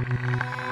Welcome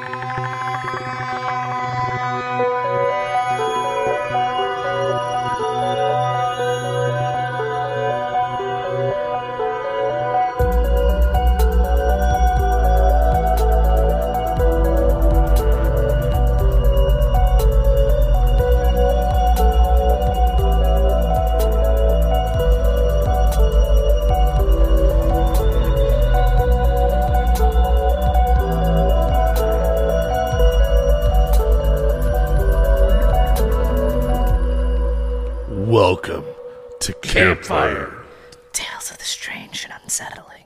Campfire. Tales of the strange and unsettling.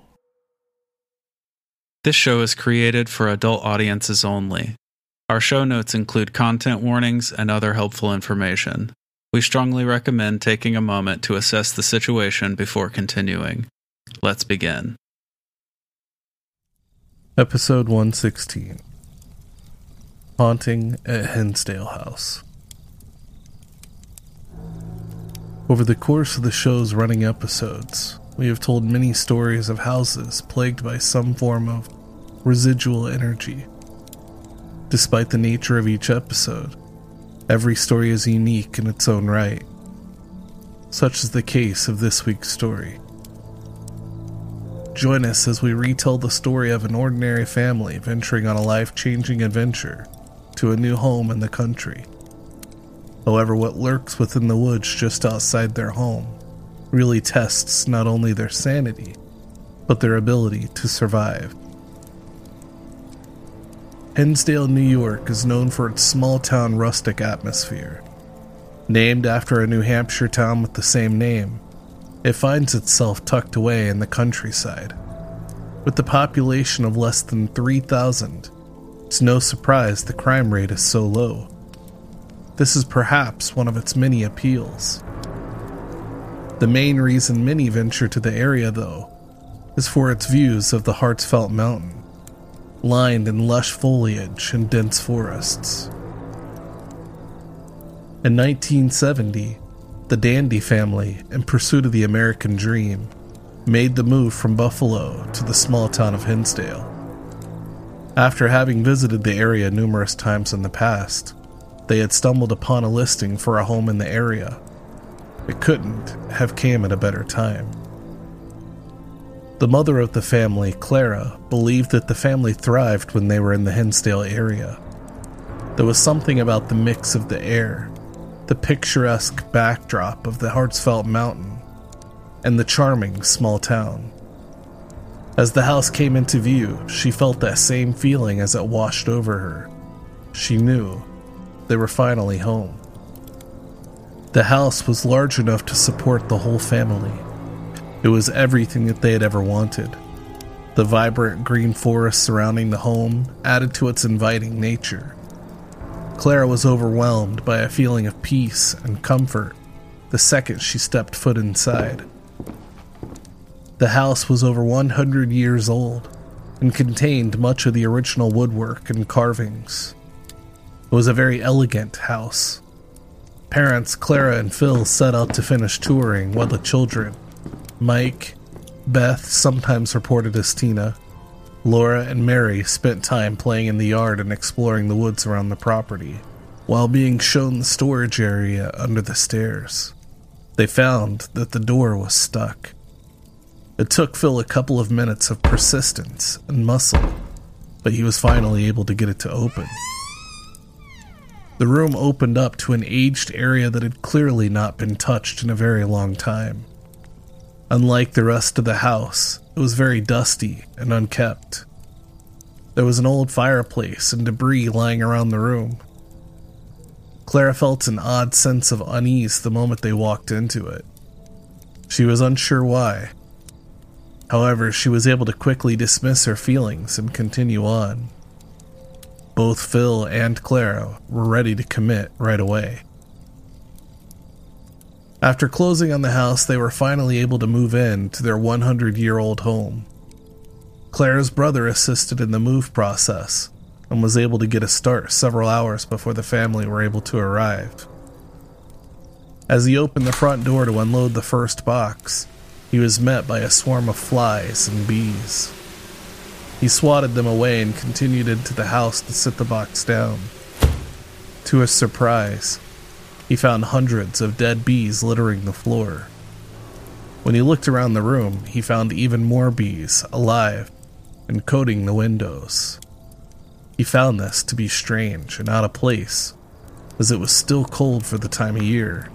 This show is created for adult audiences only. Our show notes include content warnings and other helpful information. We strongly recommend taking a moment to assess the situation before continuing. Let's begin. Episode 116 Haunting at Hinsdale House. Over the course of the show's running episodes, we have told many stories of houses plagued by some form of residual energy. Despite the nature of each episode, every story is unique in its own right. Such is the case of this week's story. Join us as we retell the story of an ordinary family venturing on a life changing adventure to a new home in the country. However, what lurks within the woods just outside their home really tests not only their sanity, but their ability to survive. Hinsdale, New York is known for its small town rustic atmosphere. Named after a New Hampshire town with the same name, it finds itself tucked away in the countryside. With the population of less than 3,000, it's no surprise the crime rate is so low. This is perhaps one of its many appeals. The main reason many venture to the area, though, is for its views of the Hartsfelt Mountain, lined in lush foliage and dense forests. In 1970, the Dandy family, in pursuit of the American dream, made the move from Buffalo to the small town of Hinsdale. After having visited the area numerous times in the past, they had stumbled upon a listing for a home in the area. It couldn't have came at a better time. The mother of the family, Clara, believed that the family thrived when they were in the Hinsdale area. There was something about the mix of the air, the picturesque backdrop of the Hartsfelt Mountain, and the charming small town. As the house came into view, she felt that same feeling as it washed over her. She knew they were finally home. The house was large enough to support the whole family. It was everything that they had ever wanted. The vibrant green forest surrounding the home added to its inviting nature. Clara was overwhelmed by a feeling of peace and comfort the second she stepped foot inside. The house was over 100 years old and contained much of the original woodwork and carvings. It was a very elegant house. Parents Clara and Phil set out to finish touring while the children, Mike, Beth, sometimes reported as Tina, Laura, and Mary spent time playing in the yard and exploring the woods around the property, while being shown the storage area under the stairs. They found that the door was stuck. It took Phil a couple of minutes of persistence and muscle, but he was finally able to get it to open. The room opened up to an aged area that had clearly not been touched in a very long time. Unlike the rest of the house, it was very dusty and unkept. There was an old fireplace and debris lying around the room. Clara felt an odd sense of unease the moment they walked into it. She was unsure why. However, she was able to quickly dismiss her feelings and continue on. Both Phil and Clara were ready to commit right away. After closing on the house, they were finally able to move in to their 100 year old home. Clara's brother assisted in the move process and was able to get a start several hours before the family were able to arrive. As he opened the front door to unload the first box, he was met by a swarm of flies and bees. He swatted them away and continued into the house to sit the box down. To his surprise, he found hundreds of dead bees littering the floor. When he looked around the room, he found even more bees alive and coating the windows. He found this to be strange and out of place, as it was still cold for the time of year.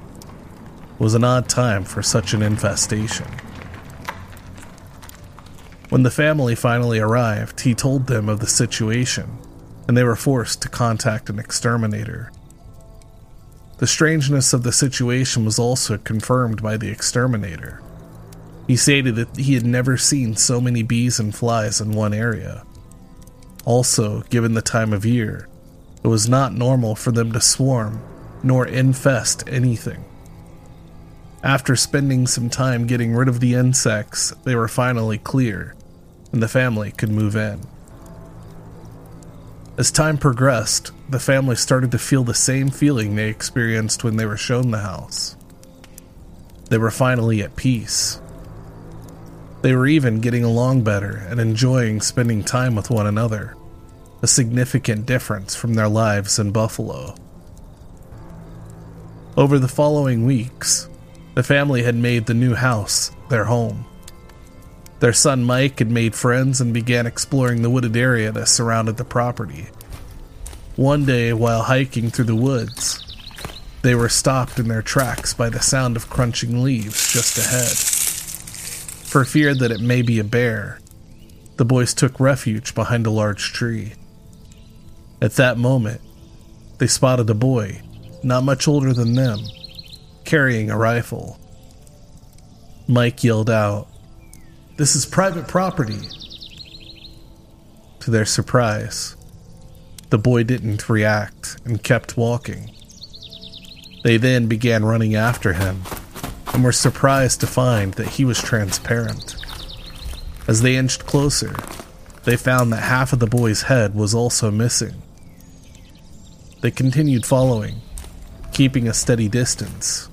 It was an odd time for such an infestation. When the family finally arrived, he told them of the situation, and they were forced to contact an exterminator. The strangeness of the situation was also confirmed by the exterminator. He stated that he had never seen so many bees and flies in one area. Also, given the time of year, it was not normal for them to swarm nor infest anything. After spending some time getting rid of the insects, they were finally clear, and the family could move in. As time progressed, the family started to feel the same feeling they experienced when they were shown the house. They were finally at peace. They were even getting along better and enjoying spending time with one another, a significant difference from their lives in Buffalo. Over the following weeks, the family had made the new house their home. Their son Mike had made friends and began exploring the wooded area that surrounded the property. One day, while hiking through the woods, they were stopped in their tracks by the sound of crunching leaves just ahead. For fear that it may be a bear, the boys took refuge behind a large tree. At that moment, they spotted a boy, not much older than them, carrying a rifle. Mike yelled out, This is private property. To their surprise, the boy didn't react and kept walking. They then began running after him and were surprised to find that he was transparent. As they inched closer, they found that half of the boy's head was also missing. They continued following, keeping a steady distance,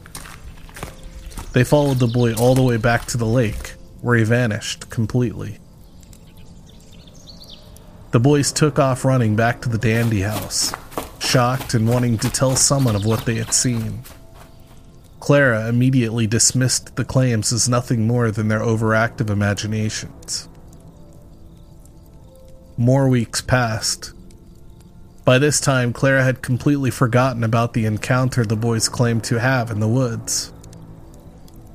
they followed the boy all the way back to the lake, where he vanished completely. The boys took off running back to the Dandy house, shocked and wanting to tell someone of what they had seen. Clara immediately dismissed the claims as nothing more than their overactive imaginations. More weeks passed. By this time, Clara had completely forgotten about the encounter the boys claimed to have in the woods.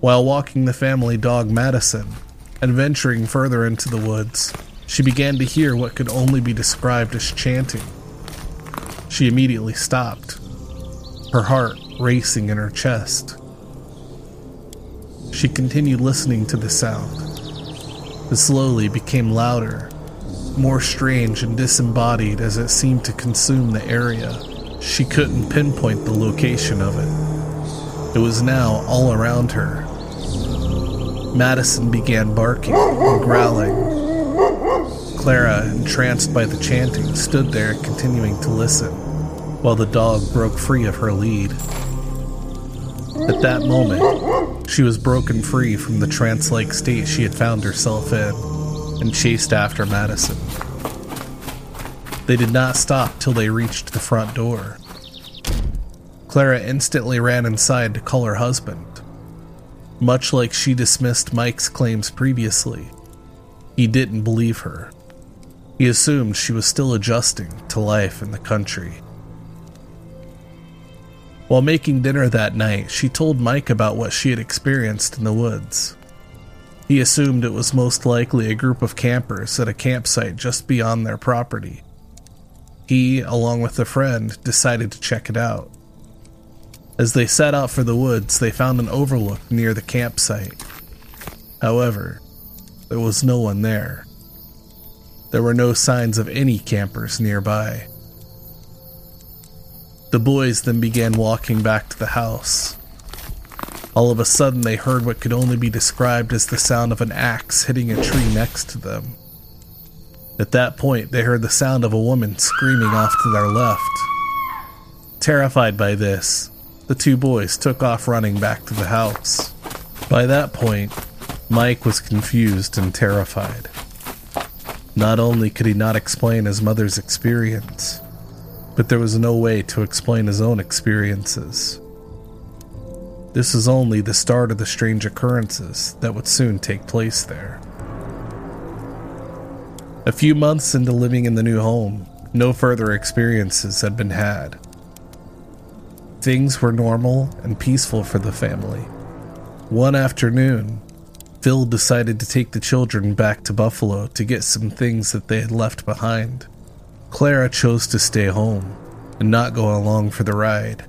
While walking the family dog Madison and venturing further into the woods, she began to hear what could only be described as chanting. She immediately stopped, her heart racing in her chest. She continued listening to the sound. It slowly became louder, more strange and disembodied as it seemed to consume the area. She couldn't pinpoint the location of it. It was now all around her, Madison began barking and growling. Clara, entranced by the chanting, stood there continuing to listen, while the dog broke free of her lead. At that moment, she was broken free from the trance like state she had found herself in and chased after Madison. They did not stop till they reached the front door. Clara instantly ran inside to call her husband, much like she dismissed Mike's claims previously, he didn't believe her. He assumed she was still adjusting to life in the country. While making dinner that night, she told Mike about what she had experienced in the woods. He assumed it was most likely a group of campers at a campsite just beyond their property. He, along with a friend, decided to check it out. As they set out for the woods, they found an overlook near the campsite. However, there was no one there. There were no signs of any campers nearby. The boys then began walking back to the house. All of a sudden, they heard what could only be described as the sound of an axe hitting a tree next to them. At that point, they heard the sound of a woman screaming off to their left. Terrified by this, the two boys took off running back to the house. By that point, Mike was confused and terrified. Not only could he not explain his mother's experience, but there was no way to explain his own experiences. This was only the start of the strange occurrences that would soon take place there. A few months into living in the new home, no further experiences had been had. Things were normal and peaceful for the family. One afternoon, Phil decided to take the children back to Buffalo to get some things that they had left behind. Clara chose to stay home and not go along for the ride.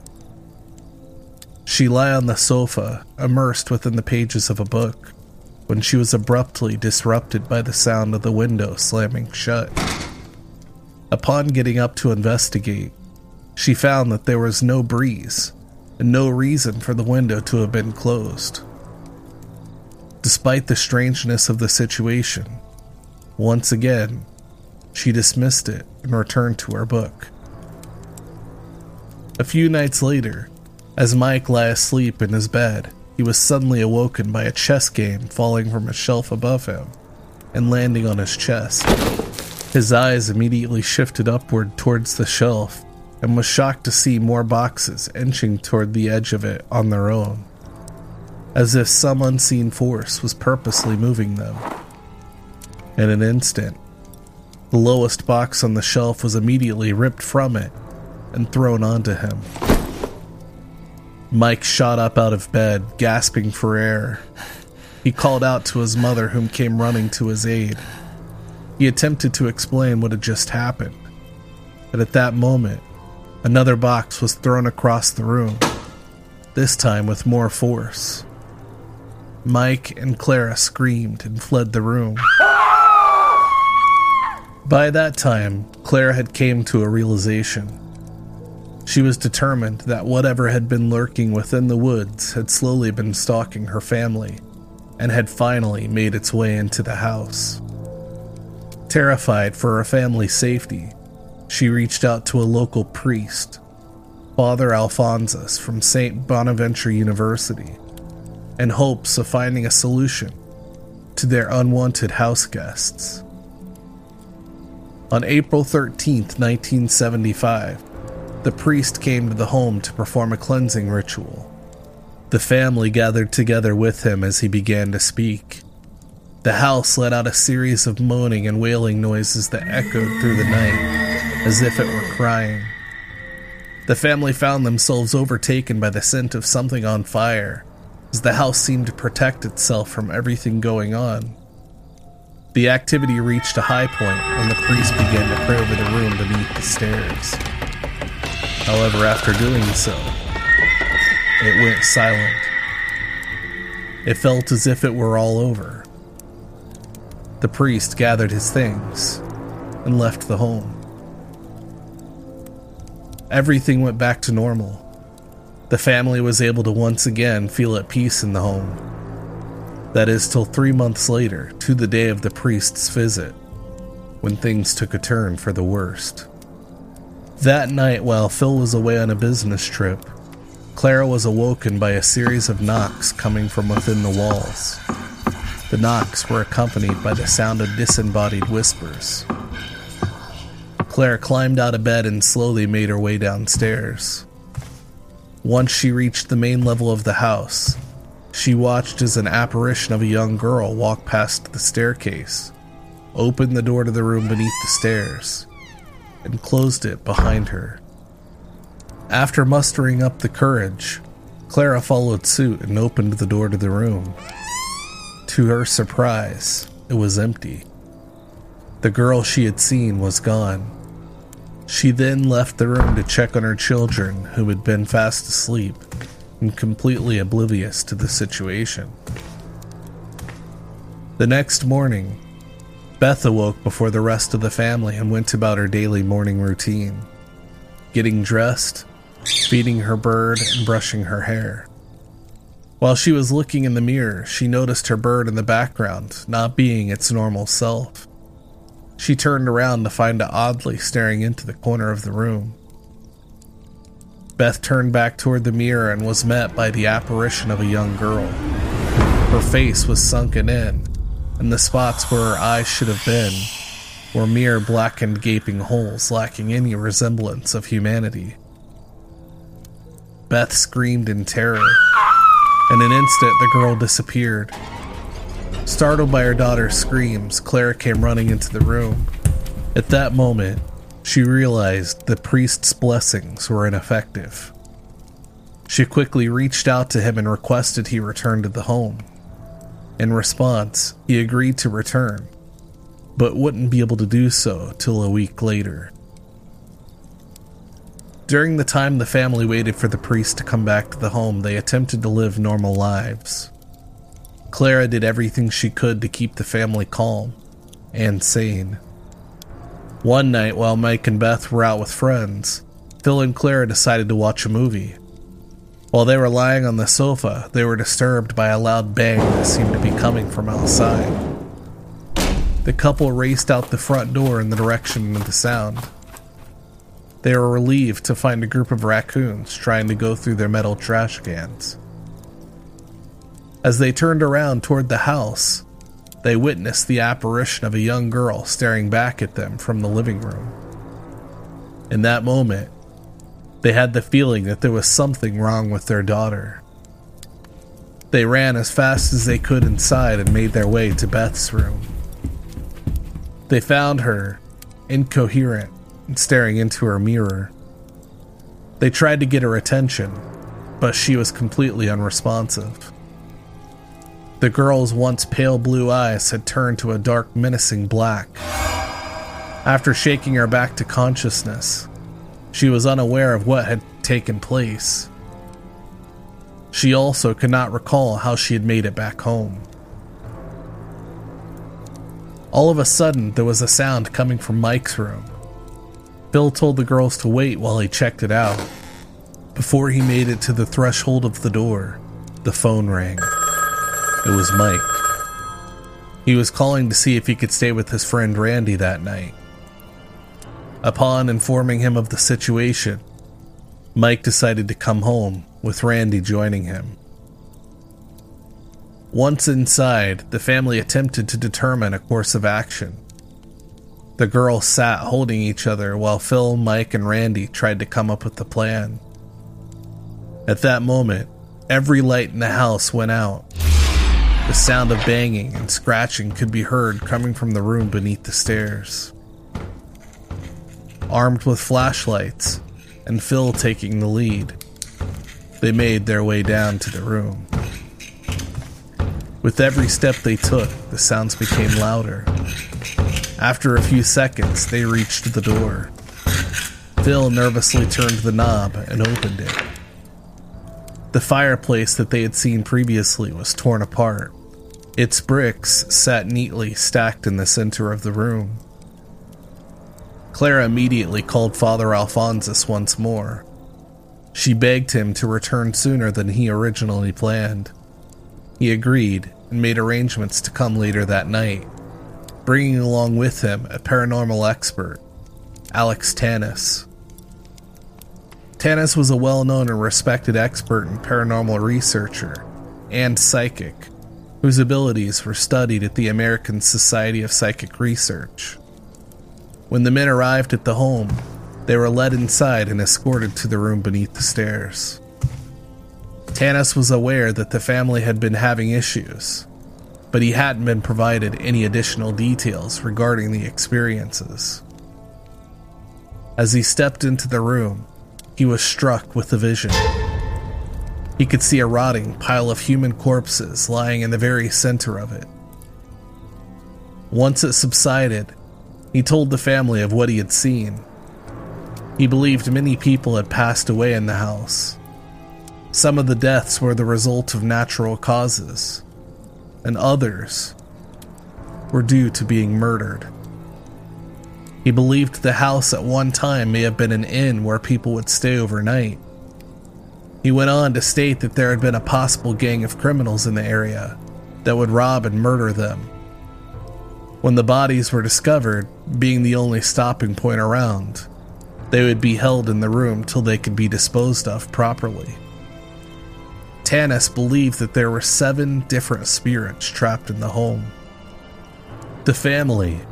She lay on the sofa, immersed within the pages of a book, when she was abruptly disrupted by the sound of the window slamming shut. Upon getting up to investigate, she found that there was no breeze and no reason for the window to have been closed. Despite the strangeness of the situation, once again, she dismissed it and returned to her book. A few nights later, as Mike lay asleep in his bed, he was suddenly awoken by a chess game falling from a shelf above him and landing on his chest. His eyes immediately shifted upward towards the shelf and was shocked to see more boxes inching toward the edge of it on their own, as if some unseen force was purposely moving them. In an instant, the lowest box on the shelf was immediately ripped from it and thrown onto him. Mike shot up out of bed, gasping for air. He called out to his mother, whom came running to his aid. He attempted to explain what had just happened, but at that moment, another box was thrown across the room, this time with more force. Mike and Clara screamed and fled the room. By that time, Clara had came to a realization. She was determined that whatever had been lurking within the woods had slowly been stalking her family and had finally made its way into the house. Terrified for her family's safety, she reached out to a local priest, Father Alphonsus from St. Bonaventure University, in hopes of finding a solution to their unwanted house guests. On April 13, 1975, the priest came to the home to perform a cleansing ritual. The family gathered together with him as he began to speak. The house let out a series of moaning and wailing noises that echoed through the night, as if it were crying. The family found themselves overtaken by the scent of something on fire, as the house seemed to protect itself from everything going on. The activity reached a high point when the priest began to pray over the room beneath the stairs. However, after doing so, it went silent. It felt as if it were all over. The priest gathered his things and left the home. Everything went back to normal. The family was able to once again feel at peace in the home. That is, till three months later, to the day of the priest's visit, when things took a turn for the worst. That night, while Phil was away on a business trip, Clara was awoken by a series of knocks coming from within the walls. The knocks were accompanied by the sound of disembodied whispers. Claire climbed out of bed and slowly made her way downstairs. Once she reached the main level of the house, she watched as an apparition of a young girl walked past the staircase, opened the door to the room beneath the stairs, and closed it behind her. After mustering up the courage, Clara followed suit and opened the door to the room. To her surprise, it was empty. The girl she had seen was gone. She then left the room to check on her children, who had been fast asleep and completely oblivious to the situation. The next morning, Beth awoke before the rest of the family and went about her daily morning routine getting dressed, feeding her bird, and brushing her hair. While she was looking in the mirror, she noticed her bird in the background not being its normal self. She turned around to find it oddly staring into the corner of the room. Beth turned back toward the mirror and was met by the apparition of a young girl. Her face was sunken in, and the spots where her eyes should have been were mere blackened gaping holes lacking any resemblance of humanity. Beth screamed in terror. In an instant, the girl disappeared. Startled by her daughter's screams, Clara came running into the room. At that moment, she realized the priest's blessings were ineffective. She quickly reached out to him and requested he return to the home. In response, he agreed to return, but wouldn't be able to do so till a week later. During the time the family waited for the priest to come back to the home, they attempted to live normal lives. Clara did everything she could to keep the family calm and sane. One night, while Mike and Beth were out with friends, Phil and Clara decided to watch a movie. While they were lying on the sofa, they were disturbed by a loud bang that seemed to be coming from outside. The couple raced out the front door in the direction of the sound. They were relieved to find a group of raccoons trying to go through their metal trash cans. As they turned around toward the house, they witnessed the apparition of a young girl staring back at them from the living room. In that moment, they had the feeling that there was something wrong with their daughter. They ran as fast as they could inside and made their way to Beth's room. They found her incoherent staring into her mirror. They tried to get her attention, but she was completely unresponsive. The girl's once pale blue eyes had turned to a dark, menacing black. After shaking her back to consciousness, she was unaware of what had taken place. She also could not recall how she had made it back home. All of a sudden, there was a sound coming from Mike's room. Bill told the girls to wait while he checked it out. Before he made it to the threshold of the door, the phone rang. It was Mike. He was calling to see if he could stay with his friend Randy that night. Upon informing him of the situation, Mike decided to come home, with Randy joining him. Once inside, the family attempted to determine a course of action. The girls sat holding each other while Phil, Mike, and Randy tried to come up with a plan. At that moment, every light in the house went out. The sound of banging and scratching could be heard coming from the room beneath the stairs. Armed with flashlights, and Phil taking the lead, they made their way down to the room. With every step they took, the sounds became louder. After a few seconds, they reached the door. Phil nervously turned the knob and opened it. The fireplace that they had seen previously was torn apart. Its bricks sat neatly stacked in the center of the room. Clara immediately called Father Alphonsus once more. She begged him to return sooner than he originally planned. He agreed and made arrangements to come later that night bringing along with him a paranormal expert, Alex Tanous. Tanous was a well known and respected expert and paranormal researcher and psychic, whose abilities were studied at the American Society of Psychic Research. When the men arrived at the home, they were led inside and escorted to the room beneath the stairs. Tanous was aware that the family had been having issues, but he hadn't been provided any additional details regarding the experiences. As he stepped into the room, he was struck with a vision. He could see a rotting pile of human corpses lying in the very center of it. Once it subsided, he told the family of what he had seen. He believed many people had passed away in the house. Some of the deaths were the result of natural causes, and others were due to being murdered. He believed the house at one time may have been an inn where people would stay overnight. He went on to state that there had been a possible gang of criminals in the area that would rob and murder them. When the bodies were discovered, being the only stopping point around, they would be held in the room till they could be disposed of properly. Tanous believed that there were seven different spirits trapped in the home. The family,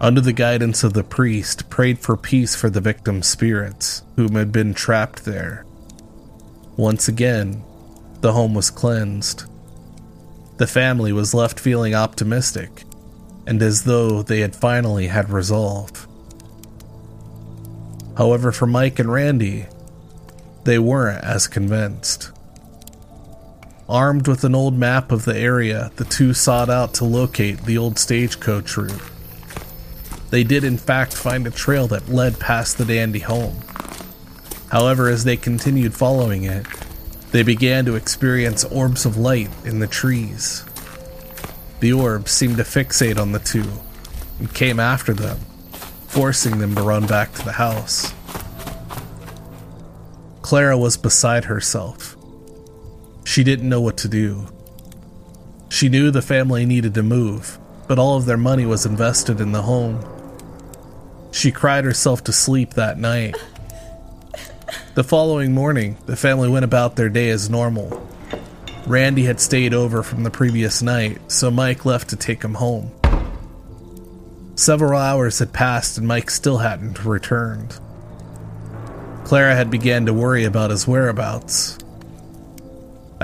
under the guidance of the priest, prayed for peace for the victims' spirits, whom had been trapped there. Once again, the home was cleansed. The family was left feeling optimistic, and as though they had finally had resolve. However, for Mike and Randy, they weren't as convinced. Armed with an old map of the area, the two sought out to locate the old stagecoach route. They did, in fact, find a trail that led past the Dandy home. However, as they continued following it, they began to experience orbs of light in the trees. The orbs seemed to fixate on the two and came after them, forcing them to run back to the house. Clara was beside herself. She didn't know what to do. She knew the family needed to move, but all of their money was invested in the home. She cried herself to sleep that night. The following morning, the family went about their day as normal. Randy had stayed over from the previous night, so Mike left to take him home. Several hours had passed and Mike still hadn't returned. Clara had begun to worry about his whereabouts.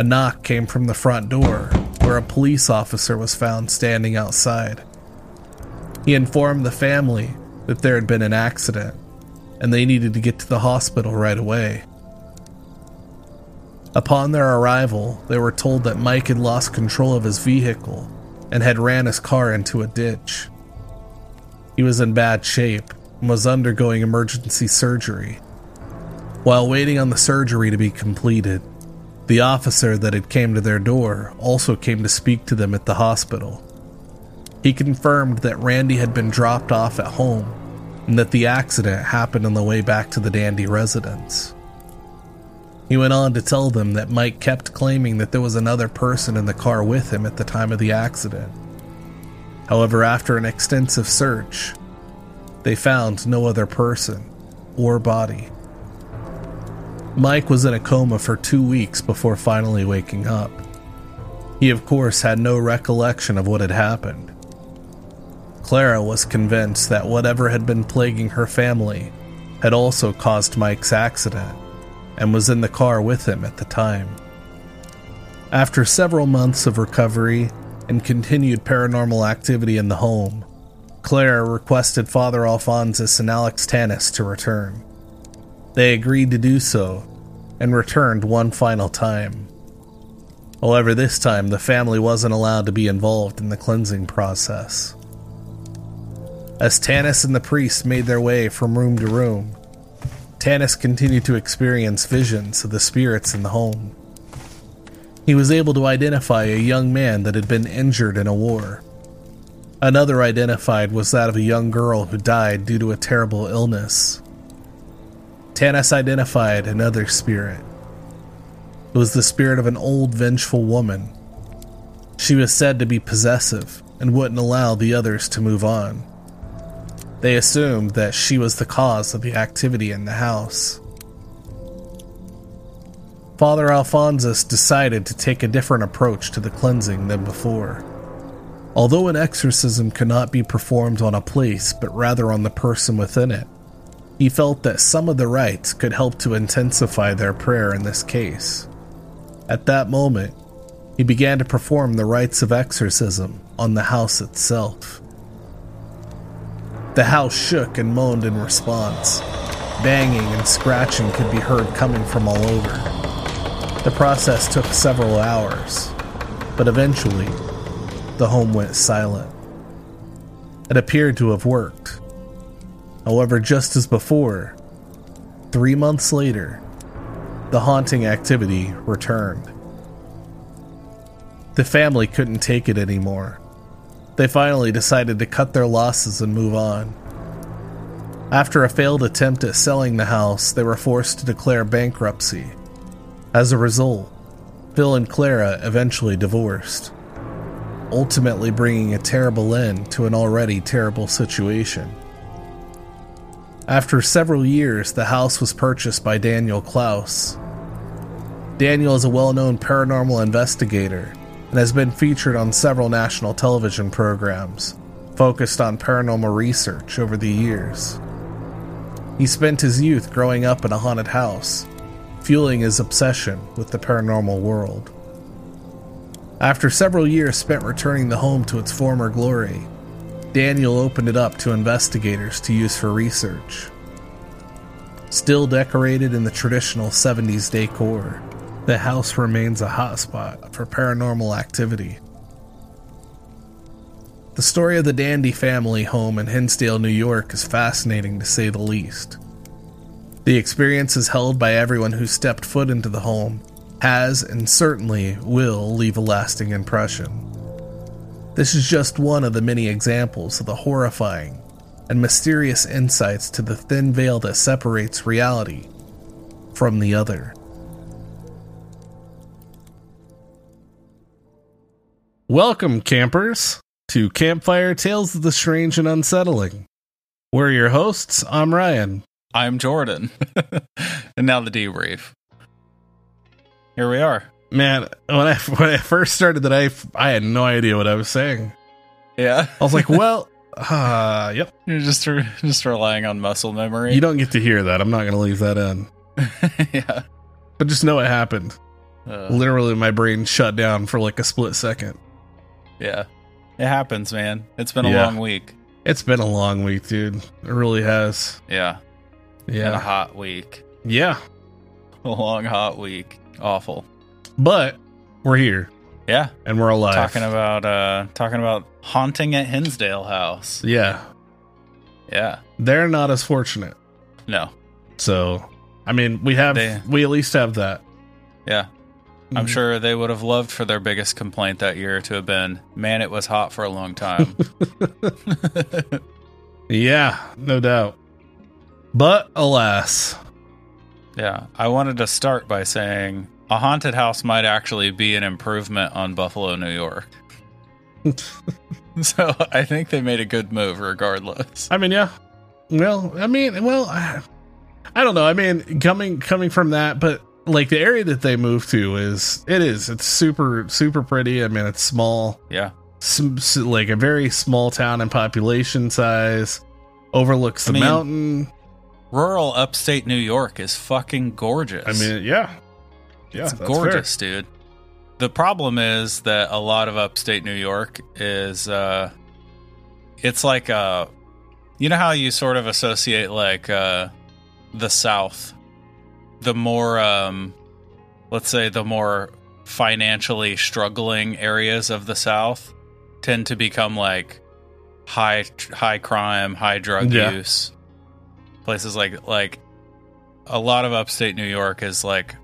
A knock came from the front door, where a police officer was found standing outside. He informed the family that there had been an accident and they needed to get to the hospital right away. Upon their arrival, they were told that Mike had lost control of his vehicle and had ran his car into a ditch. He was in bad shape and was undergoing emergency surgery. While waiting on the surgery to be completed, the officer that had came to their door also came to speak to them at the hospital. He confirmed that Randy had been dropped off at home and that the accident happened on the way back to the Dandy residence. He went on to tell them that Mike kept claiming that there was another person in the car with him at the time of the accident. However, after an extensive search, they found no other person or body. Mike was in a coma for two weeks before finally waking up. He, of course, had no recollection of what had happened. Clara was convinced that whatever had been plaguing her family had also caused Mike's accident and was in the car with him at the time. After several months of recovery and continued paranormal activity in the home, Clara requested Father Alphonsus and Alex Tanous to return. They agreed to do so and returned one final time. However, this time the family wasn't allowed to be involved in the cleansing process. As Tanous and the priest made their way from room to room, Tanous continued to experience visions of the spirits in the home. He was able to identify a young man that had been injured in a war. Another identified was that of a young girl who died due to a terrible illness. Tanous identified another spirit. It was the spirit of an old, vengeful woman. She was said to be possessive and wouldn't allow the others to move on. They assumed that she was the cause of the activity in the house. Father Alphonsus decided to take a different approach to the cleansing than before. Although an exorcism cannot be performed on a place but rather on the person within it, he felt that some of the rites could help to intensify their prayer in this case. At that moment, he began to perform the rites of exorcism on the house itself. The house shook and moaned in response. Banging and scratching could be heard coming from all over. The process took several hours, but eventually, the home went silent. It appeared to have worked. However, just as before, three months later, the haunting activity returned. The family couldn't take it anymore they finally decided to cut their losses and move on. After a failed attempt at selling the house, they were forced to declare bankruptcy. As a result, Phil and Clara eventually divorced, ultimately bringing a terrible end to an already terrible situation. After several years, the house was purchased by Daniel Klaus. Daniel is a well known paranormal investigator and has been featured on several national television programs, focused on paranormal research over the years. He spent his youth growing up in a haunted house, fueling his obsession with the paranormal world. After several years spent returning the home to its former glory, Daniel opened it up to investigators to use for research. Still decorated in the traditional 70s decor, the house remains a hotspot for paranormal activity. The story of the Dandy family home in Hinsdale, New York is fascinating to say the least. The experience is held by everyone who stepped foot into the home has and certainly will leave a lasting impression. This is just one of the many examples of the horrifying and mysterious insights to the thin veil that separates reality from the other. Welcome, campers, to Campfire Tales of the Strange and Unsettling. We're your hosts. I'm Ryan. I'm Jordan. and now the debrief. Here we are. Man, when I when I first started that, I I had no idea what I was saying. Yeah. I was like, well, uh, yep. You're just re- just relying on muscle memory. You don't get to hear that. I'm not going to leave that in. yeah. But just know it happened. Uh, Literally, my brain shut down for like a split second. yeah. It happens, man. It's been a Yeah. long week. It's been a long week, dude. It really has. Yeah. And a hot week. Yeah. A long hot week. Awful. But we're here Yeah. and we're alive. Talking about uh talking about haunting at Hinsdale House. yeah. Yeah. They're not as fortunate. No. So, I mean, we have, They- we at least have that. Yeah. I'm Mhm. sure they would have loved for their biggest complaint that year to have been, man, it was hot for a long time. Yeah, no doubt. But alas, yeah. I wanted to start by saying a haunted house might actually be an improvement on Buffalo, New York. so I think they made a good move regardless. I mean, yeah. Well, I mean, well, I, don't know. I mean, coming coming from that, but like the area that they moved to is it is it's super super pretty. I mean, it's small, Yeah. some, like a very small town in population size, overlooks the I mean, mountain. Rural upstate New York is fucking gorgeous. I mean, yeah, it's that's gorgeous, dude. The problem is that a lot of upstate New York is uh it's like uh you know how you sort of associate like uh the south the more um let's say the more financially struggling areas of the south tend to become like high high crime, high drug Yeah. use. Places like like a lot of upstate New York is like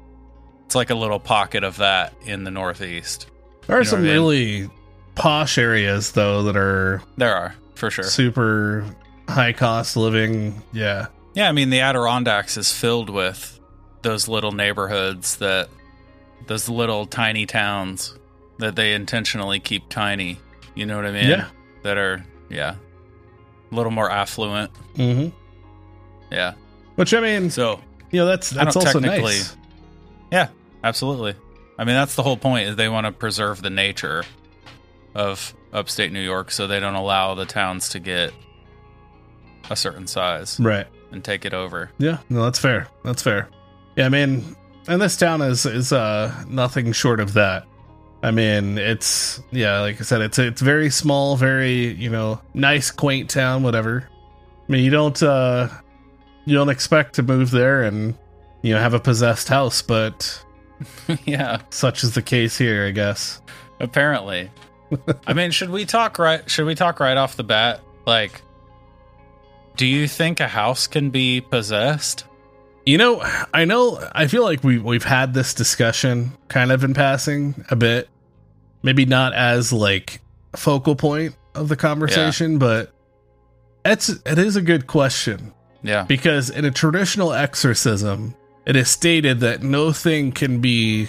it's like a little pocket of that in the northeast. There are You know some I mean? really posh areas though that are There are for sure. super high cost living. Yeah, Yeah, I mean the Adirondacks is filled with those little neighborhoods that those little tiny towns that they intentionally keep tiny. You know what I mean? Yeah. That are yeah. A little more affluent. hmm Yeah. which I mean, So you know, that's that's also technically- nice. Yeah, absolutely. I mean, that's the whole point. Is they want to preserve the nature of upstate New York, so they don't allow the towns to get a certain size Right. and take it over. Yeah, no, that's fair. That's fair. Yeah, I mean, and this town is is uh nothing short of that. I mean, it's yeah, like I said, it's it's very small, very you know nice, quaint town, whatever. I mean, you don't uh you don't expect to move there and you know have a possessed house, but yeah, such is the case here, I guess. apparently. I mean, should we talk right? Should we talk right off the bat? Like, do you think a house can be possessed? You know, I know. I feel like we we've had this discussion kind of in passing a bit. Maybe not as like focal point of the conversation, but it's it is a good question Yeah, because in a traditional exorcism, it is stated that no thing can be,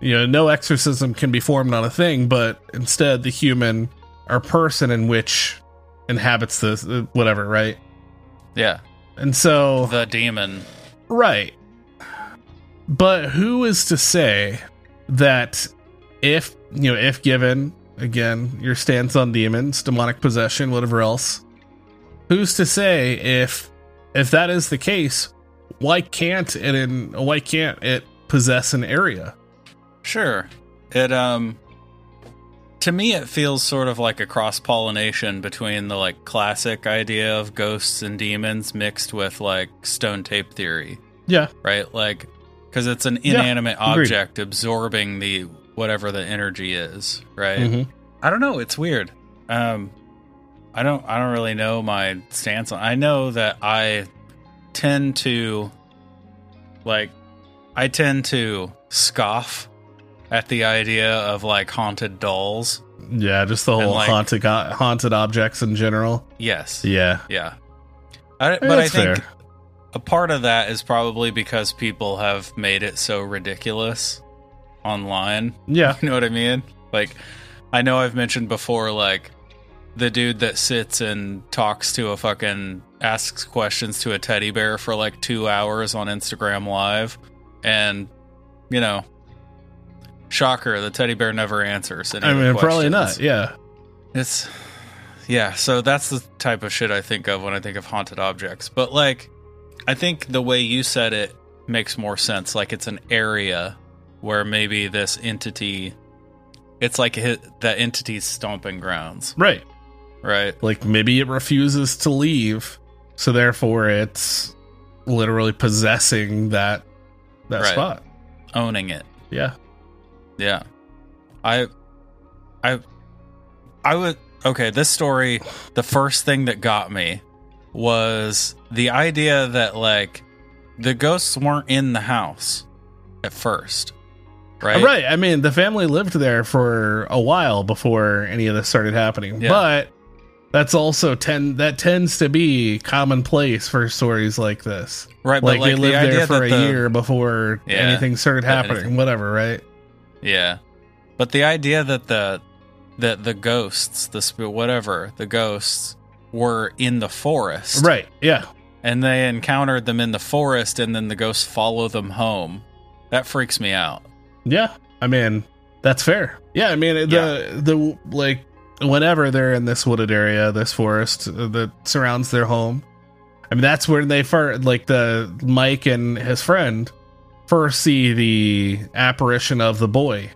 you know, no exorcism can be formed on a thing, but instead the human or person in which inhabits the whatever, right? yeah. And so The demon. Right. But who is to say that if, you know, if given again, your stance on demons, demonic possession, whatever else. Who's to say if if that is the case, why can't it in why can't it possess an area? Sure. It um to me it feels sort of like a cross pollination between the like classic idea of ghosts and demons mixed with like stone tape theory, Yeah. right? Like cuz it's an inanimate agreed. object absorbing the whatever the energy is, right? Mhm. I don't know, it's weird. Um I don't I don't really know my stance on I know that I tend to like I tend to scoff at the idea of like haunted dolls. Yeah, just the whole like- haunted haunted objects in general. Yes. Yeah. Yeah. I, but I think fair. a part of that is probably because people have made it so ridiculous online. Yeah. You know what I mean? Like, I know I've mentioned before, like, the dude that sits and talks to a fucking asks questions to a teddy bear for like two hours on Instagram Live. And, you know, shocker, the teddy bear never answers. I mean, probably not. Yeah. It's yeah, so that's the type of shit I think of when I think of haunted objects. But like I think the way you said it makes more sense. Like it's an area where maybe this entity it's like that entity's stomping grounds, Right. right? Like maybe it refuses to leave, so therefore it's literally possessing that that Right. spot. Owning it. Yeah. Yeah. I I I would okay, this story the first thing that got me was the idea that like the ghosts weren't in the house at first. Right? Right. I mean, the family lived there for a while before any of this started happening. Yeah. But that's also ten that tends to be commonplace for stories like this. Right, like, like they lived the there for a the, year before Yeah. anything started happening, anything. whatever, right? Yeah. But the idea that the that the ghosts, the sp- whatever, the ghosts were in the forest. Right. Yeah. and they encountered them in the forest and then the ghosts follow them home that freaks me out Yeah. I mean, that's fair. Yeah, I mean, the the like whenever they're in this wooded area, this forest that surrounds their home. I mean, that's where they first like the Mike and his friend first see the apparition of the boy.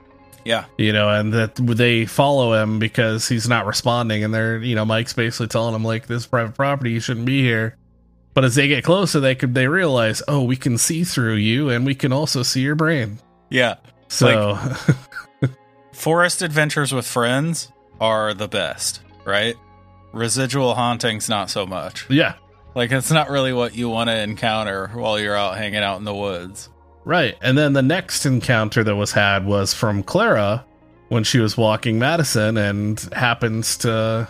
yeah you know, and that they follow him because he's not responding, and they're, you know, Mike's basically telling him like, "This is private property, you shouldn't be here." But as they get closer, they could they realize, oh, we can see through you, and we can also see your brain. yeah So, forest adventures with friends are the best right? Residual hauntings not so much. Yeah, like it's not really what you want to encounter while you're out hanging out in the woods. Right. And then the next encounter that was had was from Clara when she was walking Madison, and happens to,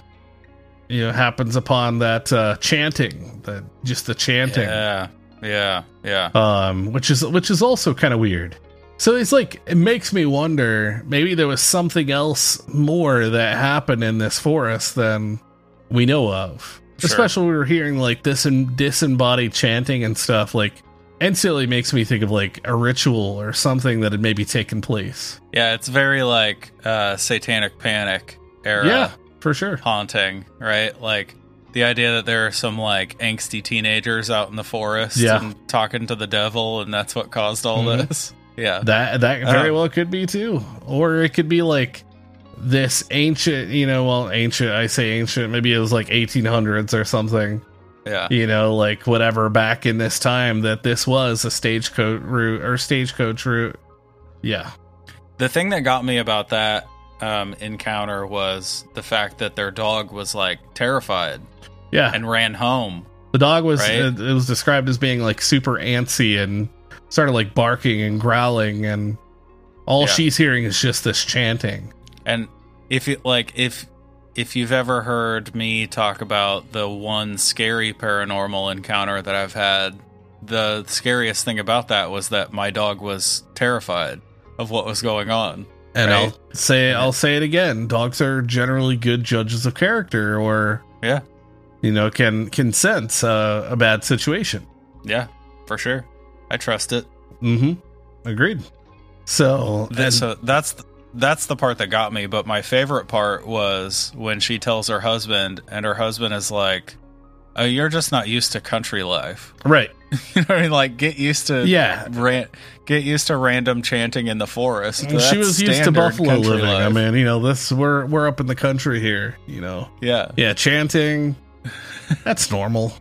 you know, happens upon that uh, chanting, the just the chanting. yeah yeah yeah. Um which is which is also kind of weird so it's like it makes me wonder maybe there was something else more that happened in this forest than we know of Sure. especially when we're hearing like this and disembodied chanting and stuff like instantly makes me think of like a ritual or something that had maybe taken place yeah it's very like uh satanic panic era yeah for sure haunting, right? Like the idea that there are some like angsty teenagers out in the forest Yeah. and talking to the devil, and that's what caused all Mhm. this. Yeah, That that very Um, well could be too, or it could be like this ancient, you know, well, ancient. I say ancient. Maybe it was like 1800s or something. yeah, You know, like whatever back in this time that this was a stagecoach route or stagecoach route. Yeah, The thing that got me about that um, encounter was the fact that their dog was like terrified yeah. and ran home. the dog was Right? it, it was described as being like super antsy and started like barking and growling, and all Yeah. she's hearing is just this chanting. And if you like, if if you've ever heard me talk about the one scary paranormal encounter that I've had, the scariest thing about that was that my dog was terrified of what was going on. And Right. I'll say I'll say it again. Dogs are generally good judges of character, or Yeah. you know, can can sense uh, a bad situation. Yeah, for sure. I trust it. Mm-hmm. Agreed. So, and- so that's that's the part that got me. But my favorite part was when she tells her husband, and her husband is like, "Oh, you're just not used to country life." Right. you know what I mean? Like, get used to Yeah. ran- get used to random chanting in the forest. she was used to buffalo living. I mean, you know, this we're we're up in the country here, you know. yeah, Yeah, chanting. That's normal.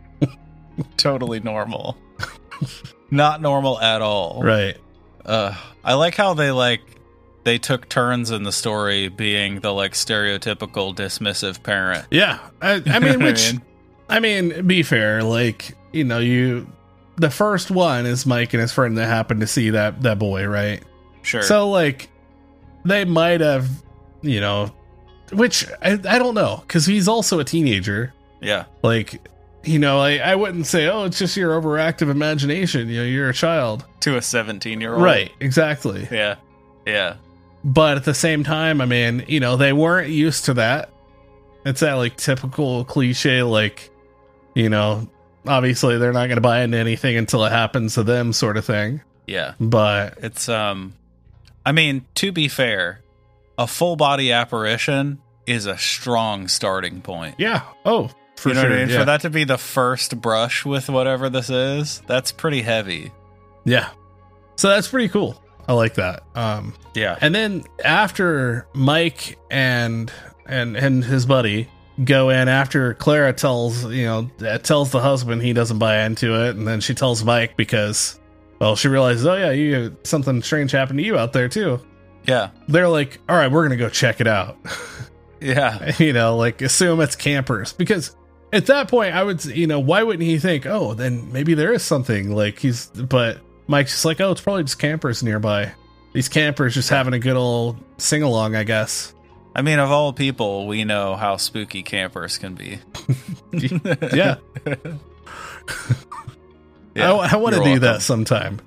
totally normal. not normal at all. Right. Uh, I like how they like they took turns in the story being the like stereotypical dismissive parent. Yeah. I, I mean, which I mean, be fair, like, you know, you the first one is Mike and his friend that happened to see that that boy, right? sure. So like they might have, you know, which I, I don't know cuz he's also a teenager. yeah, Like, you know, I, I wouldn't say, "Oh, it's just your overactive imagination, you know, you're a child." to a seventeen-year-old. Right, exactly. Yeah. Yeah. But at the same time, I mean, you know, they weren't used to that. It's that like typical cliche, like, you know, obviously they're not going to buy into anything until it happens to them, sort of thing. Yeah. But It's um I mean, to be fair, a full body apparition is a strong starting point. yeah, oh, for you know sure. what I mean? yeah. For that to be the first brush with whatever this is, that's pretty heavy. yeah. So that's pretty cool. I like that. Um, Yeah. and then after Mike and and and his buddy go in after Clara tells you know uh, tells the husband he doesn't buy into it, and then she tells Mike because well she realizes oh yeah you something strange happened to you out there too. Yeah. They're like all right we're gonna go check it out. Yeah. you know like assume it's campers because at that point I would you know why wouldn't he think oh then maybe there is something like he's but Mike's just like oh it's probably just campers nearby. These campers just having a good old sing along, I guess. I mean, of all people, we know how spooky campers can be. Yeah. Yeah, I, I want to do welcome. that sometime.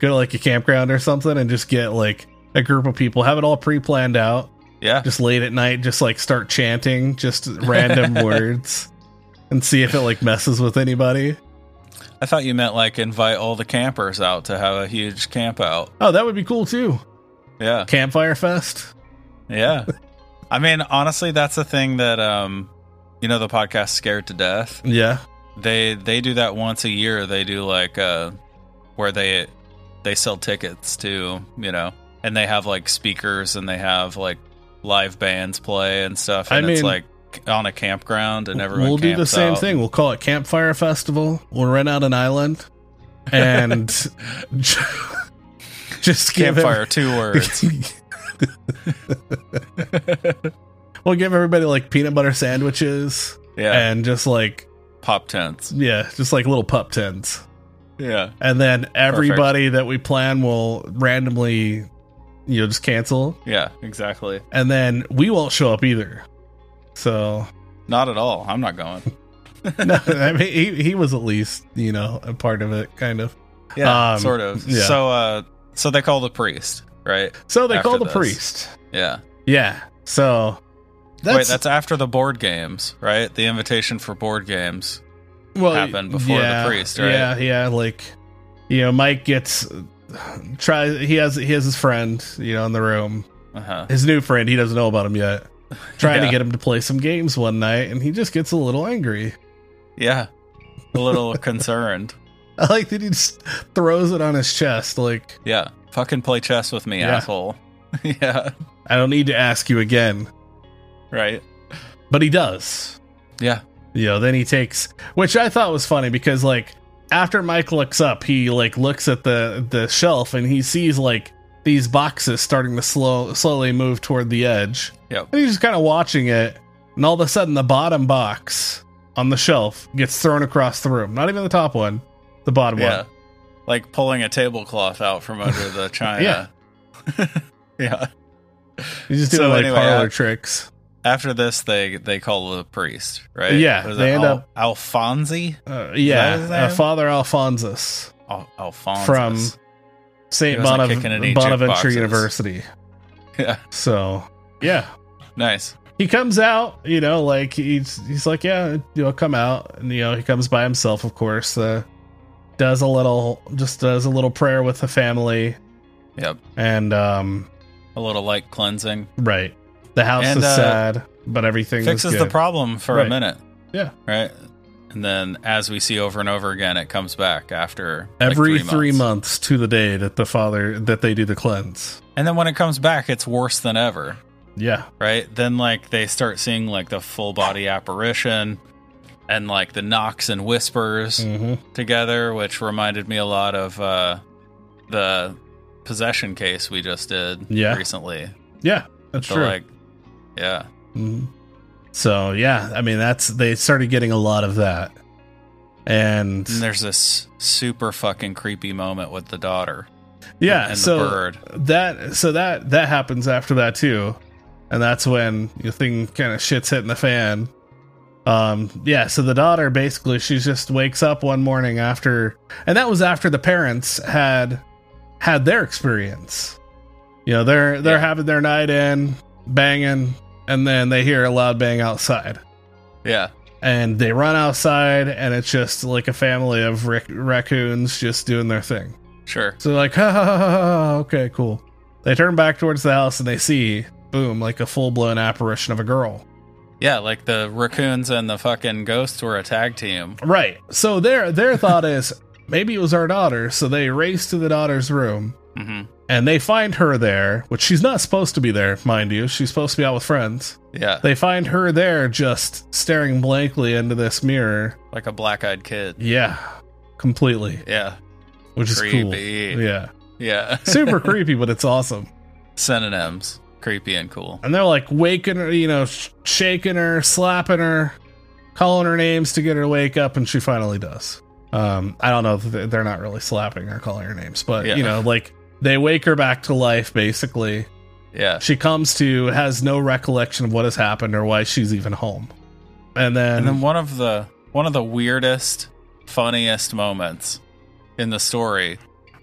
Go to like a campground or something and just get like a group of people, have it all pre planned out, Yeah. just late at night, just like start chanting just random words and see if it like messes with anybody. I thought you meant like invite all the campers out to have a huge camp out. Oh, that would be cool too. Yeah. Campfire Fest. Yeah. I mean, honestly, that's the thing that um you know the podcast Scared to Death. Yeah. They they do that once a year. They do like uh where they they sell tickets to, you know, and they have like speakers and they have like live bands play and stuff I and it's mean- like on a campground and everyone we'll do the same out. thing. We'll call it Campfire Festival. We'll rent out an island and just Campfire, every- two words. we'll give everybody like peanut butter sandwiches Yeah. and just like Pop tents. yeah, just like little pup tents. Yeah. And then everybody that we plan will randomly you know just cancel Yeah, exactly. and then we won't show up either. So Not at all. I'm not going. no, I mean he, he was at least, you know, a part of it kind of. Yeah, Um, sort of. yeah. So uh so they call the priest, right? So they After call the this. priest. Yeah. Yeah. So Wait, that's after the board games, right? The invitation for board games. well, happened before the priest, right? Yeah, yeah. Like, you know, Mike gets try. He has he has his friend, you know, in the room. Uh-huh. His new friend. He doesn't know about him yet. Trying to get him to play some games one night, and he just gets a little angry. Yeah. A little concerned. I like that he just throws it on his chest. Like, Yeah. Fucking play chess with me, Yeah. asshole. yeah. I don't need to ask you again, Right. but he does. Yeah. you know then he takes which i thought was funny because like after mike looks up he like looks at the the shelf and he sees like these boxes starting to slow slowly move toward the edge Yep. and he's just kind of watching it and all of a sudden the bottom box on the shelf gets thrown across the room not even the top one the bottom Yeah. one Like pulling a tablecloth out from under the china. yeah. yeah. he's just So doing like anyway, parlor I- tricks After this they they call the priest, right? Yeah, they end Al- up- Alfonsi? uh, yeah uh, father alphonsus Al- Alphonsus. From- st Bonav- any bonaventure jukeboxes. university Yeah. so yeah Nice. he comes out, you know, like he's he's like, yeah, you know, come out, and you know, he comes by himself, of course. Uh, does a little, just does a little prayer with the family, Yep. and um, a little light cleansing. Right. The house And, is uh, sad, but everything is Fixes the problem for Right. a minute. Yeah. Right. And then, as we see over and over again, it comes back after like, Every three, months. months to the day that the father that they do the cleanse. And then when it comes back, it's worse than ever. Yeah. right? Then like they start seeing like the full body apparition and like the knocks and whispers hmm together, which reminded me a lot of uh the possession case we just did Yeah. recently. Yeah. That's So true. like yeah. Mhm. So yeah, I mean that's they started getting a lot of that, and And there's this super fucking creepy moment with the daughter. yeah, and so the bird. that so that that happens after that too, and that's when the thing kind of shit's hitting the fan. Um, yeah, so the daughter basically she just wakes up one morning after, and that was after the parents had had their experience. You know, they're they're Yeah. having their night in, banging, and then they hear a loud bang outside. Yeah. and they run outside and it's just like a family of rac- raccoons just doing their thing Sure. so they're like ha, ha, ha, ha, ha, okay cool they turn back towards the house and they see boom like a full-blown apparition of a girl Yeah, like the raccoons and the fucking ghosts were a tag team. right so their their thought is maybe it was our daughter so they race to the daughter's room hmm and they find her there which she's not supposed to be there mind you she's supposed to be out with friends Yeah. they find her there just staring blankly into this mirror Like a black eyed kid. yeah completely Yeah. which is cool Creepy. yeah Yeah. super creepy, but it's awesome. Synonyms. Creepy and cool. And they're like waking her, you know, sh- shaking her, slapping her, calling her names to get her to wake up, and she finally does. Um, I don't know they're not really slapping her, calling her names, but Yeah. you know, like they wake her back to life. Basically, Yeah. she comes to, has no recollection of what has happened or why she's even home, and then, And then one of the one of the weirdest, funniest moments in the story,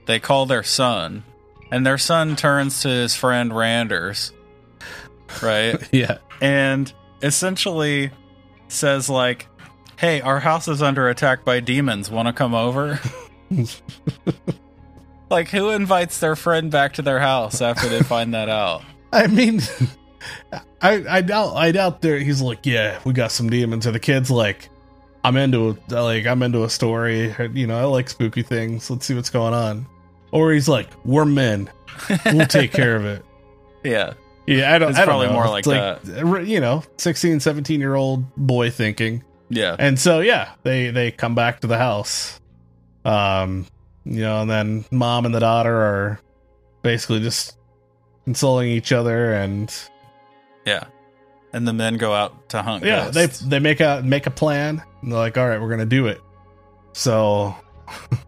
they call their son, and their son turns to his friend Randers, right? yeah, and essentially says like, "Hey, our house is under attack by demons. Want to come over?" like, who invites their friend back to their house after they find that out? I mean, I I doubt I doubt there. He's like, yeah, we got some demons. Or the kid's like, I'm into a, like I'm into a story. You know, I like spooky things. Let's see what's going on. Or he's like, we're men. We'll take care of it. Yeah, Yeah, I don't. It's I don't probably know. more like It's You know, 16, 17 year old boy thinking. yeah, And so yeah, they they come back to the house. Um, you know, and then mom and the daughter are basically just consoling each other and yeah. And the men go out to hunt. yeah they ghosts. they make a make a plan and they're like all right we're gonna do it so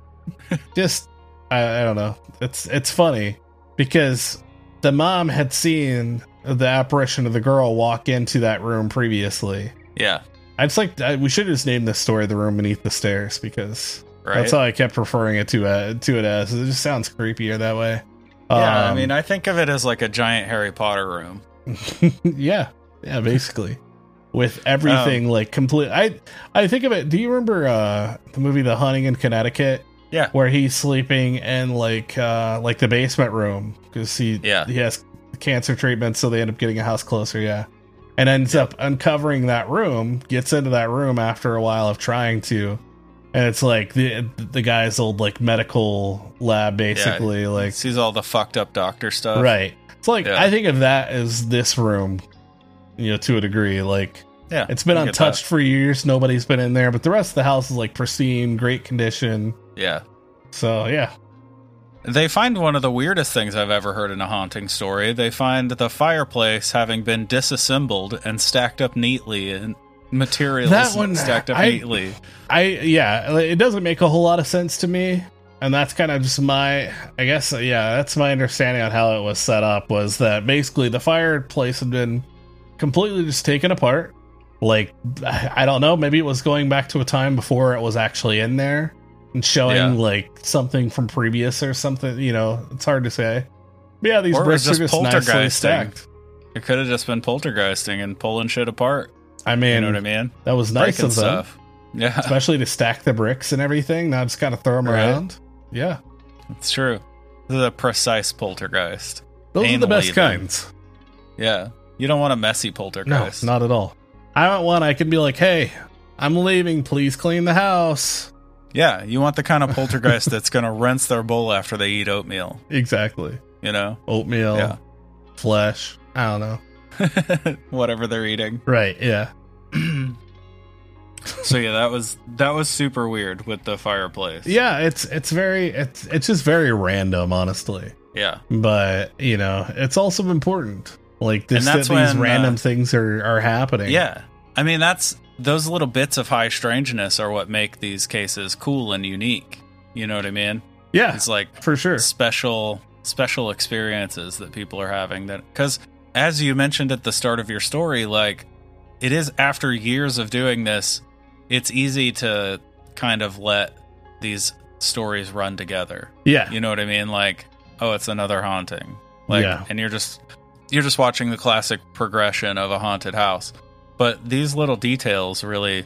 just I, I don't know it's it's funny because the mom had seen the apparition of the girl walk into that room previously yeah, i just like I, we should just name this story the room beneath the stairs because right. that's how i kept referring it to uh, to it as it just sounds creepier that way yeah, I Um, mean, I think of it as like a giant Harry Potter room. yeah, yeah, basically. With everything like complete I I think of it do you remember uh the movie The Haunting in Connecticut? Yeah. Where he's sleeping in like uh like the basement room because he Yeah. he has cancer treatment so they end up getting a house closer, yeah. And ends up uncovering that room, gets into that room after a while of trying to and it's like the the guy's old like medical lab basically like sees all the fucked up doctor stuff. Right. It's like Yeah. I think of that as this room, you know, to a degree. Like Yeah, it's been untouched for years. Nobody's been in there, but the rest of the house is like pristine, great condition. Yeah, So yeah, They find one of the weirdest things I've ever heard in a haunting story. They find the fireplace having been disassembled and stacked up neatly and materials That one, stacked up I- neatly. I yeah, it doesn't make a whole lot of sense to me, and that's kind of just my. I guess yeah, that's my understanding on how it was set up. Was that basically the fireplace had been completely just taken apart. Like I don't know, maybe it was going back to a time before it was actually in there and showing Yeah. like something from previous or something. You know, it's hard to say. But yeah, these Or bricks are just just nicely stacked. It could have just been poltergeisting and pulling shit apart. I mean, You know what I mean? that was nice Breaking of them, stuff. Yeah, especially to stack the bricks and everything. Not just kind of throw them Right. around. Yeah. it's true. This is a precise poltergeist. Those are the best kinds. Yeah. You don't want a messy poltergeist. No, not at all. I want one I can be like, hey, I'm leaving. Please clean the house. Yeah, you want the kind of poltergeist that's going to rinse their bowl after they eat oatmeal, Exactly. you know? Oatmeal, Yeah. flesh. I don't know. Whatever they're eating. Right. Yeah. So yeah, that was that was super weird with the fireplace. Yeah. It's it's very it's it's just very random, honestly. Yeah. But you know, it's also important. Like this, And that's that these when, random uh, things are are happening. Yeah. I mean, that's those little bits of high strangeness are what make these cases cool and unique. You know what I mean? Yeah. It's like For sure. special special experiences that people are having that cuz as you mentioned at the start of your story like it is after years of doing this it's easy to kind of let these stories run together. Yeah. You know what I mean? Like, oh, it's another haunting. Like, Yeah. and you're just you're just watching the classic progression of a haunted house. But these little details really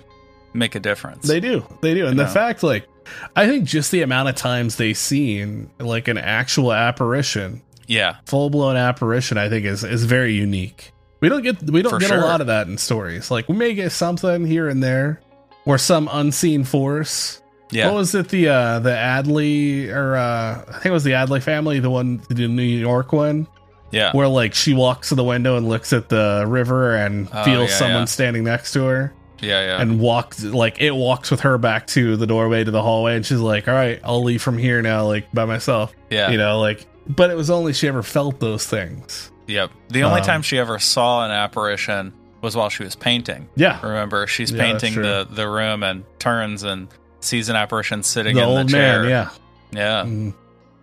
make a difference. They do. They do. And the know? fact, like, I think just the amount of times they seen like an actual apparition, yeah, full blown apparition, I think is is very unique. We don't get we don't For get sure. a lot of that in stories. Like we may get something here and there, or some unseen force. yeah, What was it? The uh the Adley or uh I think it was the Adley family, the one the New York one, yeah, where like she walks to the window and looks at the river and Oh, feels yeah, someone yeah. standing next to her yeah, yeah. and walks like it walks with her back to the doorway to the hallway and she's like all right i'll leave from here now like by myself yeah, you know like but it was only she ever felt those things yep. The only Um, time she ever saw an apparition was while she was painting. yeah Remember, she's Yeah, painting the the room and turns and sees an apparition sitting the in old the chair. man yeah yeah, Mm,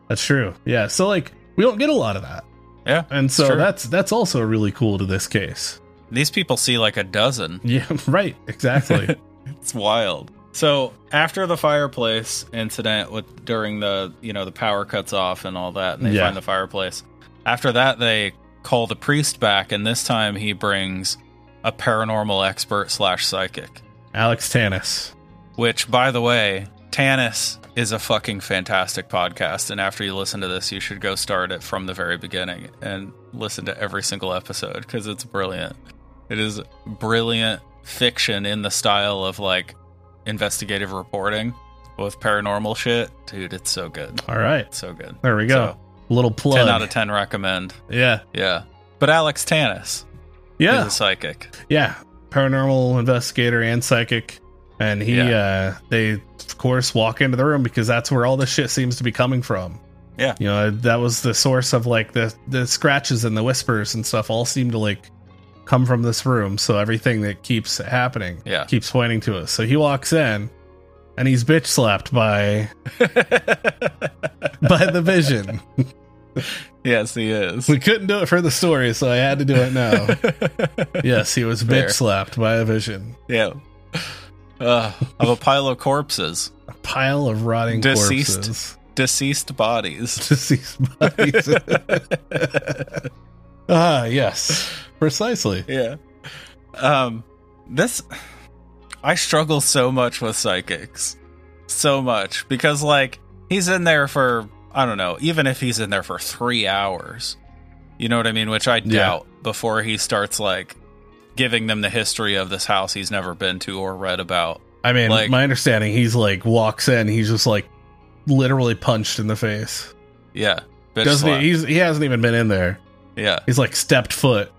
that's true yeah so like we don't get a lot of that yeah. and so true. that's that's also really cool to this case These people see like a dozen. yeah right exactly It's wild. So after the fireplace incident with during the you know the power cuts off and all that, and they Yeah. find the fireplace. After that, they call the priest back, and this time he brings a paranormal expert slash psychic. alex Tanous Which, by the way, Tanis is a fucking fantastic podcast. And after you listen to this, you should go start it from the very beginning and listen to every single episode because it's brilliant. It is brilliant fiction in the style of like investigative reporting with paranormal shit. Dude, it's so good. all right So good. there we go So, little plug 10 out of 10 recommend. yeah Yeah. But Alex Tanous yeah psychic. Yeah, paranormal investigator and psychic, and he uh they of course walk into the room because that's where all this shit seems to be coming from. Yeah. You know, that was the source of like the the scratches and the whispers and stuff all seem to like come from this room. So everything that keeps happening Yeah. keeps pointing to us. So he walks in and he's bitch slapped by by the vision. yes, he is. We couldn't do it for the story, so I had to do it now. yes, he was Fair. bitch slapped by a vision. Yeah. Uh, of a pile of corpses, A pile of rotting Deceased. corpses. deceased bodies. Deceased bodies. Ah, yes. Precisely. yeah. Um, this, I struggle so much with psychics. So much. Because, like, he's in there for, I don't know, even if he's in there for three hours, you know what I mean? Which I Yeah. doubt before he starts, like, giving them the history of this house he's never been to or read about. I mean, Like- my understanding, he's like, walks in, he's just like literally punched in the face. Yeah. Doesn't slap. he? He's, he hasn't even been in there. Yeah. He's like stepped foot.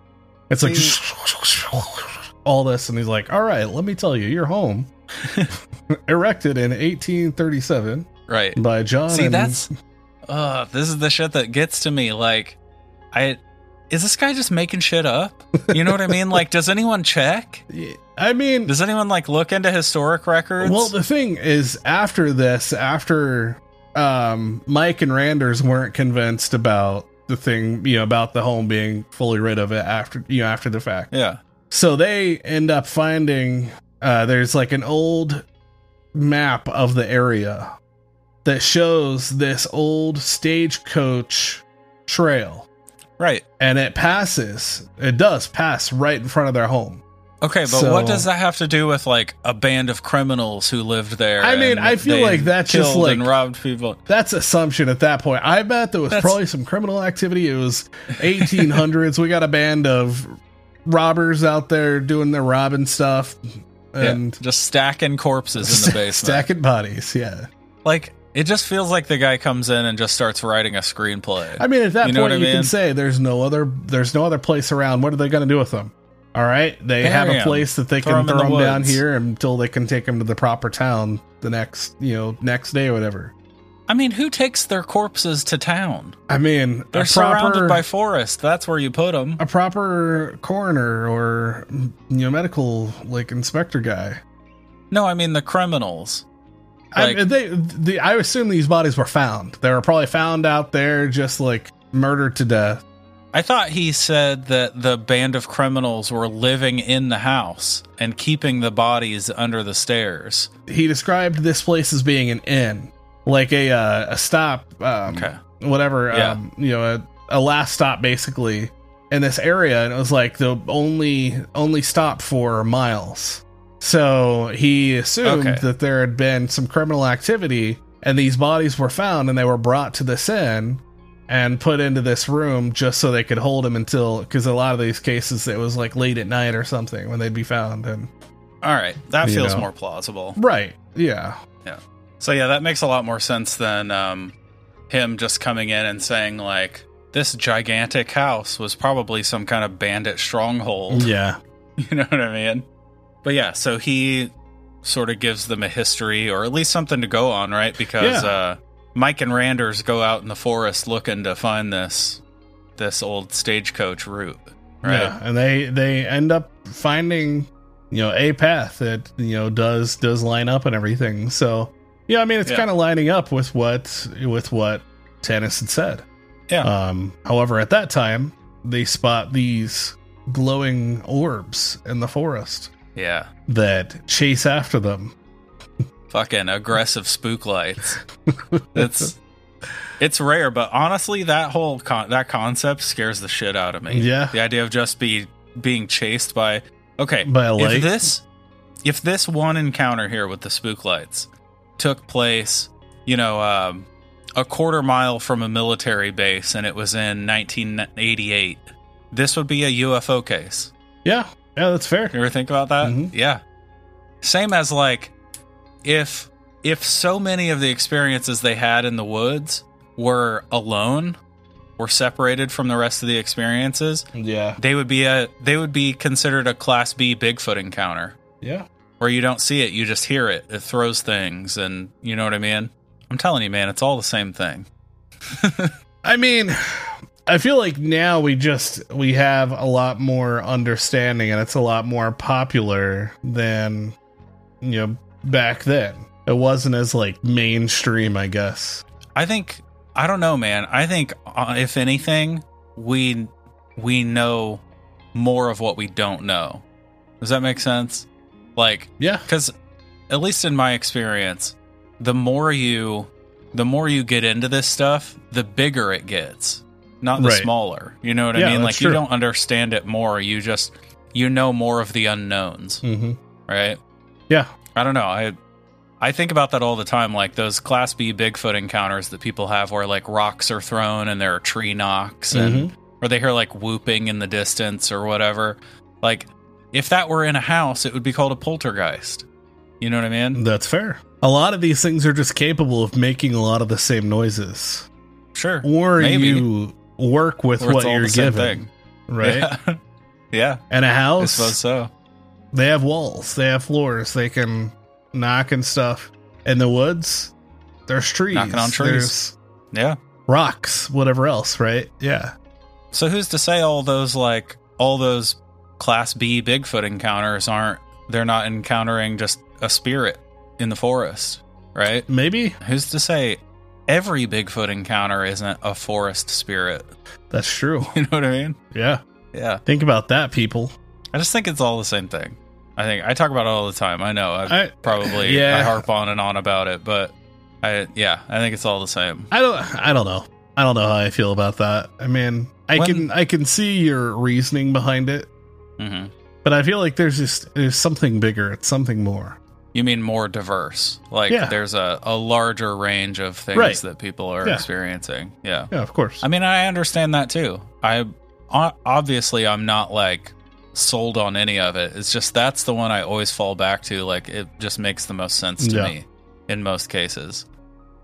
It's like all this, and he's like, all right, let me tell you, you're home. Erected in 1837 Right. by John. See, and- that's uh this is the shit that gets to me. Like, I is this guy just making shit up? You know what I mean? Like, does anyone check? I mean, Does anyone like look into historic records? Well, the thing is, after this, after um, Mike and Randers weren't convinced about the thing, you know, about the home being fully rid of it after, you know, after the fact. yeah, So they end up finding uh, there's like an old map of the area that shows this old stagecoach trail, right. and it passes. It does pass right in front of their home. Okay, but So- what does that have to do with like a band of criminals who lived there? I mean, I feel like that's just like- and robbed people. That's assumption at that point. I bet there was That's- probably some criminal activity. It was 1800s. we got a band of robbers out there doing their robbing stuff and yeah, just stacking corpses in the basement. stacking bodies. Yeah. Like it just feels like the guy comes in and just starts writing a screenplay. I mean, at that You point, you can say there's no other there's no other place around. What are they going to do with them? All right, they have a place that they Throw can throw the them down here until they can take them to the proper town the next you know next day or whatever. I mean, who takes their corpses to town? I mean, They're a surrounded by forest. That's where you put them. a proper coroner or you know medical like inspector guy. No, I mean the criminals. I, they, the, I assume these bodies were found. They were probably found out there, just like murdered to death. I thought he said that the band of criminals were living in the house and keeping the bodies under the stairs. He described this place as being an inn, like a uh, a stop, um, Okay. whatever, Yeah. um, you know, a, a last stop basically in this area, and it was like the only only stop for miles. So he assumed Okay. that there had been some criminal activity, and these bodies were found, and they were brought to this inn and put into this room just so they could hold him until because a lot of these cases it was like late at night or something when they'd be found and All right, that feels know. more plausible. right yeah Yeah. So yeah, that makes a lot more sense than um, him just coming in and saying like this gigantic house was probably some kind of bandit stronghold. yeah You know what I mean? But yeah, so he sort of gives them a history or at least something to go on, right? Because Yeah. uh, Mike and Randers go out in the forest looking to find this this old stagecoach route, right? yeah and they they end up finding you know a path that you know does does line up and everything so yeah i mean it's Yeah. kind of lining up with what with what Tanous had said Yeah. um however at that time they spot these glowing orbs in the forest Yeah. that chase after them Fucking aggressive spook lights. It's it's rare, but honestly, that whole con- that concept scares the shit out of me. Yeah. the idea of just be being chased by okay By a light? If this if this one encounter here with the spook lights took place, you know, um, a quarter mile from a military base, and it was in 1988, this would be a UFO case. yeah yeah that's fair You ever think about that? Mhm. Yeah. Same as like if if so many of the experiences they had in the woods were alone, were separated from the rest of the experiences, yeah they would be a they would be considered a class B Bigfoot encounter yeah where you don't see it, you just hear it. It throws things and you know what I mean? I'm telling you, man, it's all the same thing. I mean, I feel like now we just we have a lot more understanding and it's a lot more popular than you know back then. It wasn't as like mainstream, I guess. I think I don't know, man. I think uh, if anything, we we know more of what we don't know. Does that make sense? Like, Yeah. because at least in my experience, the more you the more you get into this stuff, the bigger it gets, not the Right. smaller. You know what I mean? Like you don't understand it more. You just you know more of the unknowns, Mm-hmm. right? Yeah. I don't know. I I think about that all the time, like those Class B Bigfoot encounters that people have, where like rocks are thrown and there are tree knocks, and mm-hmm. or they hear like whooping in the distance or whatever. Like if that were in a house, it would be called a poltergeist. You know what I mean? That's fair. A lot of these things are just capable of making a lot of the same noises, Sure. or Maybe. you work with Or what you're given, right? Yeah. yeah. And a house, I suppose so. They have walls, they have floors, they can knock and stuff. In the woods, there's trees, Knocking on trees. Yeah. rocks, whatever else, right? Yeah. So who's to say all those like all those class B Bigfoot encounters aren't they're not encountering just a spirit in the forest, right? Maybe Who's to say every Bigfoot encounter isn't a forest spirit? that's true. You know what I mean? Yeah. Yeah. Think about that, people. I just think it's all the same thing. I think I talk about it all the time. I know I, I probably yeah. I harp on and on about it, but I yeah, I think it's all the same. I don't I don't know. I don't know how I feel about that. I mean, I When- can I can see your reasoning behind it, hmm But I feel like there's just there's something bigger. It's something more. You mean more diverse? Like Yeah. there's a, a larger range of things Right. that people are Yeah. experiencing. Yeah. Yeah, of course. I mean, I understand that too. I obviously I'm not like sold on any of it. It's just that's the one I always fall back to. Like it just makes the most sense to Yeah. me in most cases.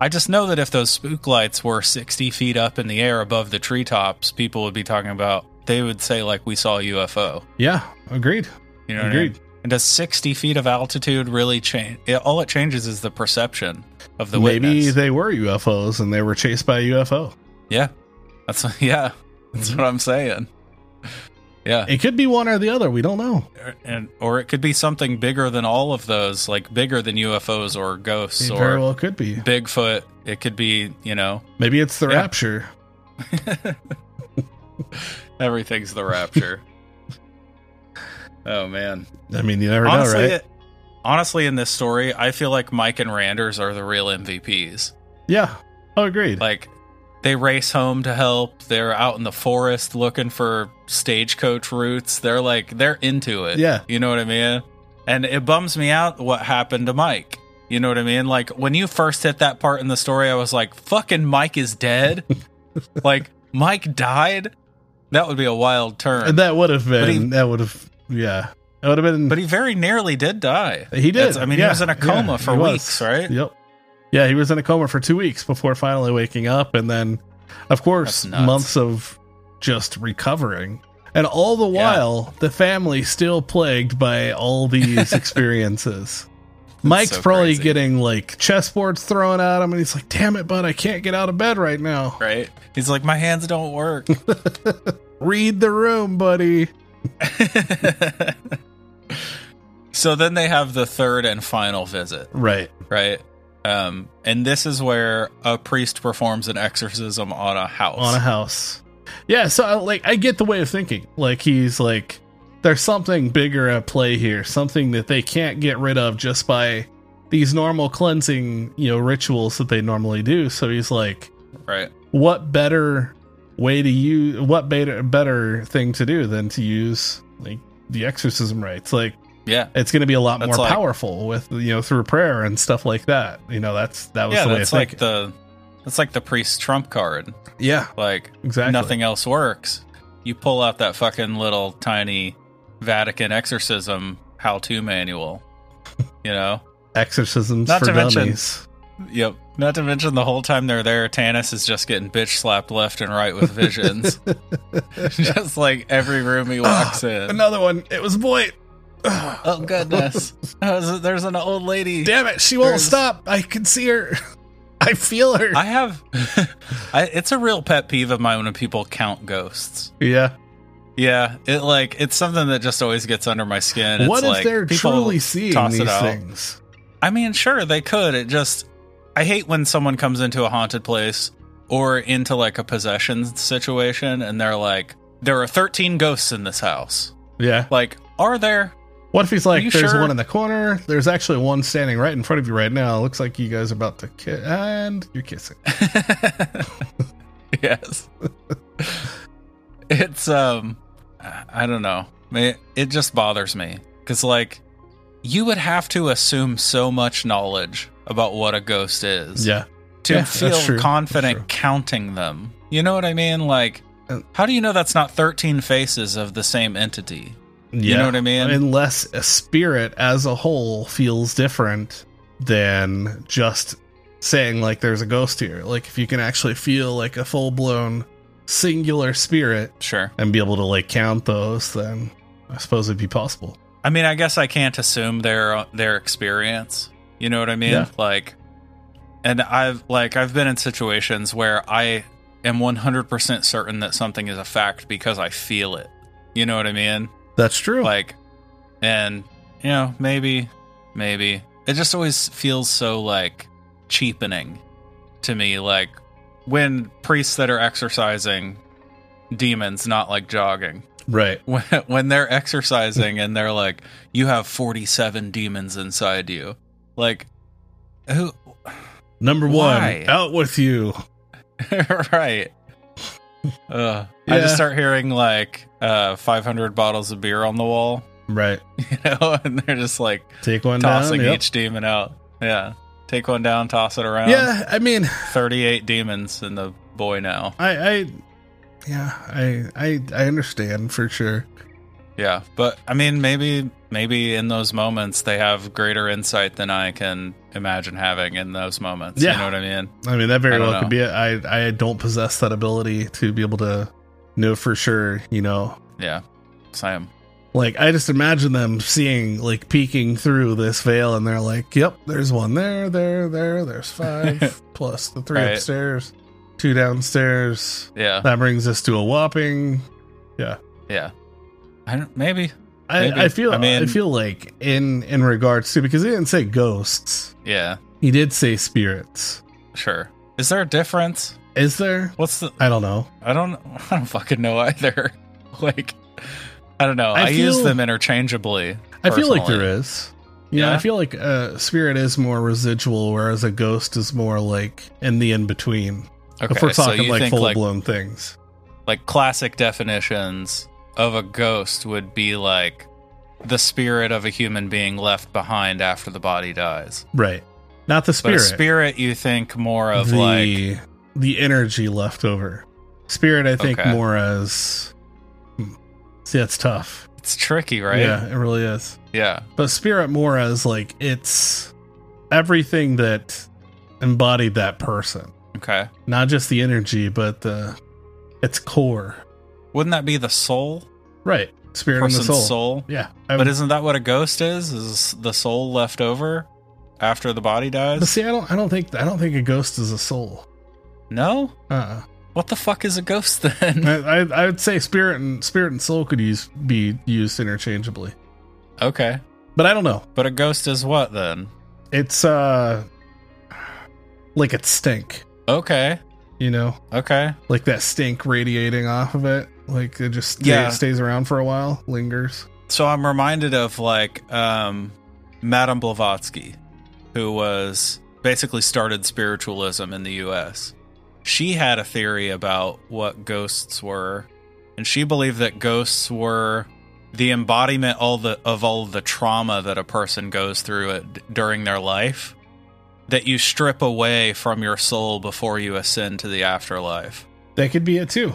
I just know that if those spook lights were 60 feet up in the air above the treetops, people would be talking about. They would say like we saw a UFO. yeah, agreed. You know what I mean? Agreed. And does 60 feet of altitude really change? It, all it changes is the perception of the way Maybe witness. they were UFOs and they were chased by a UFO. yeah, that's yeah, that's mm-hmm. what I'm saying. Yeah, It could be one or the other. We don't know. and or it could be something bigger than all of those, like bigger than UFOs or ghosts It or very well could be. Bigfoot. It could be, you know, Maybe it's the Yeah. rapture. everything's the rapture. oh man. I mean, you never honestly, know, right? it- honestly, in this story, I feel like Mike and Randers are the real MVPs. yeah. Oh, agreed. Like they race home to help. They're out in the forest looking for stagecoach routes. They're like they're into it. Yeah. You know what I mean? And it bums me out what happened to Mike. You know what I mean? Like when you first hit that part in the story, I was like, fucking Mike is dead. like Mike died? That would be a wild turn. that would have been. he- that would have. Yeah. It would have been. but he very nearly did die. He did. That's- I mean, he was in a coma yeah, for he was. weeks, right? Yep. Yeah, he was in a coma for two weeks before finally waking up, and then, of course, months of just recovering. And all the Yeah. while, the family still plagued by all these experiences. Mike's so probably crazy. getting like chessboards thrown at him, and he's like, "Damn it, bud, I can't get out of bed right now. Right? He's like, my hands don't work. Read the room, buddy." so then they have the third and final visit. Right. right? Um, and this is where a priest performs an exorcism on a house. on a house. Yeah, so uh, like I get the way of thinking. Like he's like there's something bigger at play here, something that they can't get rid of just by these normal cleansing, you know, rituals that they normally do. So he's like, right? what better way to use what better better thing to do than to use like the exorcism rites? Like Yeah, it's going to be a lot That's more like- powerful with you know through prayer and stuff like that. You know, that's that was yeah. the That's like the that's like the priest trump card. yeah, Like exactly. nothing else works. You pull out that fucking little tiny Vatican exorcism how-to manual. You know. exorcisms Not for to mention- Yep. Not to mention the whole time they're there, Tanous is just getting bitch slapped left and right with visions. just like every room he walks in. Another one. It was boy. Oh goodness! There's an old lady. Damn it, she won't There's- stop. I can see her. I feel her. I have. I, it's a real pet peeve of mine when people count ghosts. yeah. Yeah, it like it's something that just always gets under my skin. It's what if like they're people truly seeing toss these things? I mean, sure they could. It just I hate when someone comes into a haunted place or into like a possession situation and they're like, "There are 13 ghosts in this house." Yeah. Like, are there? What if he's like, there's sure? one in the corner. There's actually one standing right in front of you right now. Looks like you guys are about to kiss, and you're kissing. yes. it's um I don't know. It, it just bothers me cuz like you would have to assume so much knowledge about what a ghost is Yeah. to Yeah, feel confident counting them. You know what I mean? Like Uh, how do you know that's not 13 faces of the same entity? Yeah. know what I mean? Unless a spirit as a whole feels different than just saying like there's a ghost here. Like if you can actually feel like a full blown singular spirit Sure. and be able to like count those, then I suppose it'd be possible. I mean, I guess I can't assume their their experience. You know what I mean? Yeah. Like, and I've like I've been in situations where I am one hundred percent certain that something is a fact because I feel it. You know what I mean? That's true. Like, and you know, maybe, maybe it just always feels so like cheapening to me. Like when priests that are exercising demons, not like jogging right. when, when they're exercising and they're like you have 47 demons inside you like who Number Why? one, out with you. right uh, i just start hearing like uh 500 bottles of beer on the wall Right. you know, and they're just like Take one tossing down. yep. each demon out. Yeah. Take one down, toss it around. Yeah, I mean, 38 demons in the boy now. I, I, yeah, I, I, I understand for sure. Yeah. But I mean, maybe, maybe in those moments they have greater insight than I can imagine having in those moments. Yeah. You know what I mean? I mean, that very well could be it. I, I don't possess that ability to be able to know for sure. You know, Yeah. Same. like I just imagine them seeing, like, peeking through this veil, and they're like, "Yep, there's one there, there, there. There's five plus the three Right. upstairs, two downstairs. Yeah. That brings us to a whopping Yeah. Yeah. I don't, maybe. I. I feel I I, feel like in in regards to because he didn't say ghosts, Yeah. he did say spirits. Sure. Is there a difference? Is there? What's the, I don't know. I don't, I don't fucking know either. like, I don't know. I I, use them interchangeably. I feel like personally. there is. Yeah, Yeah? I feel like a spirit is more residual, whereas a ghost is more like in the in between. Okay, if we're talking you like full like, blown things, like classic definitions of a ghost would be like the spirit of a human being left behind after the body dies. right? Not the spirit. a spirit, you think more of the like the energy left over. Spirit, I think Okay. more as. hmm. See, that's tough. it's tricky, right? Yeah, it really is. Yeah. but spirit more as like it's everything that embodied that person Okay. not just the energy but the its core Wouldn't that be the soul? right spirit and the soul, soul? yeah I But isn't that what a ghost is? Is the soul left over after the body but dies? see i don't i don't think i don't think a ghost is a soul No? uh What the fuck is a ghost then? I, I i would say spirit and spirit and soul could use be used interchangeably okay. but i don't know But a ghost is what then? it's uh like it stink Okay. you know Okay. like that stink radiating off of it like it just stay, Yeah. stays around for a while lingers So I'm reminded of like um Madame Blavatsky, who was basically started spiritualism in the US. She had a theory about what ghosts were, and she believed that ghosts were the embodiment all the of all the trauma that a person goes through it, during their life that you strip away from your soul before you ascend to the afterlife, That could be it too.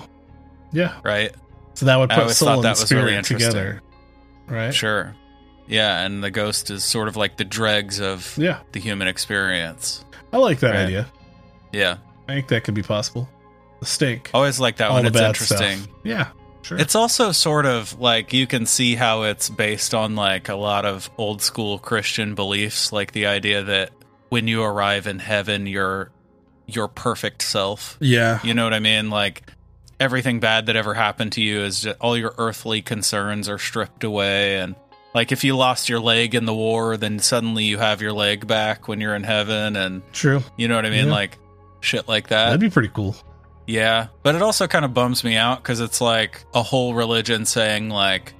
Yeah. right? So that would put soul thought and that was spirit really interesting. together. Right? Sure. Yeah, and the ghost is sort of like the dregs of Yeah. the human experience. I like that Right. idea. Yeah. I think that could be possible. The stink. Always like that all one. It's interesting. stuff. Yeah. Sure. It's also sort of like you can see how it's based on like a lot of old school Christian beliefs, like the idea that when you arrive in heaven, you're your perfect self. yeah. You know what I mean? Like everything bad that ever happened to you is just all your earthly concerns are stripped away and like if you lost your leg in the war, then suddenly you have your leg back when you're in heaven and True. you know what I mean? Yeah. Like shit like that. That'd be pretty cool. Yeah, but it also kind of bums me out because it's like a whole religion saying like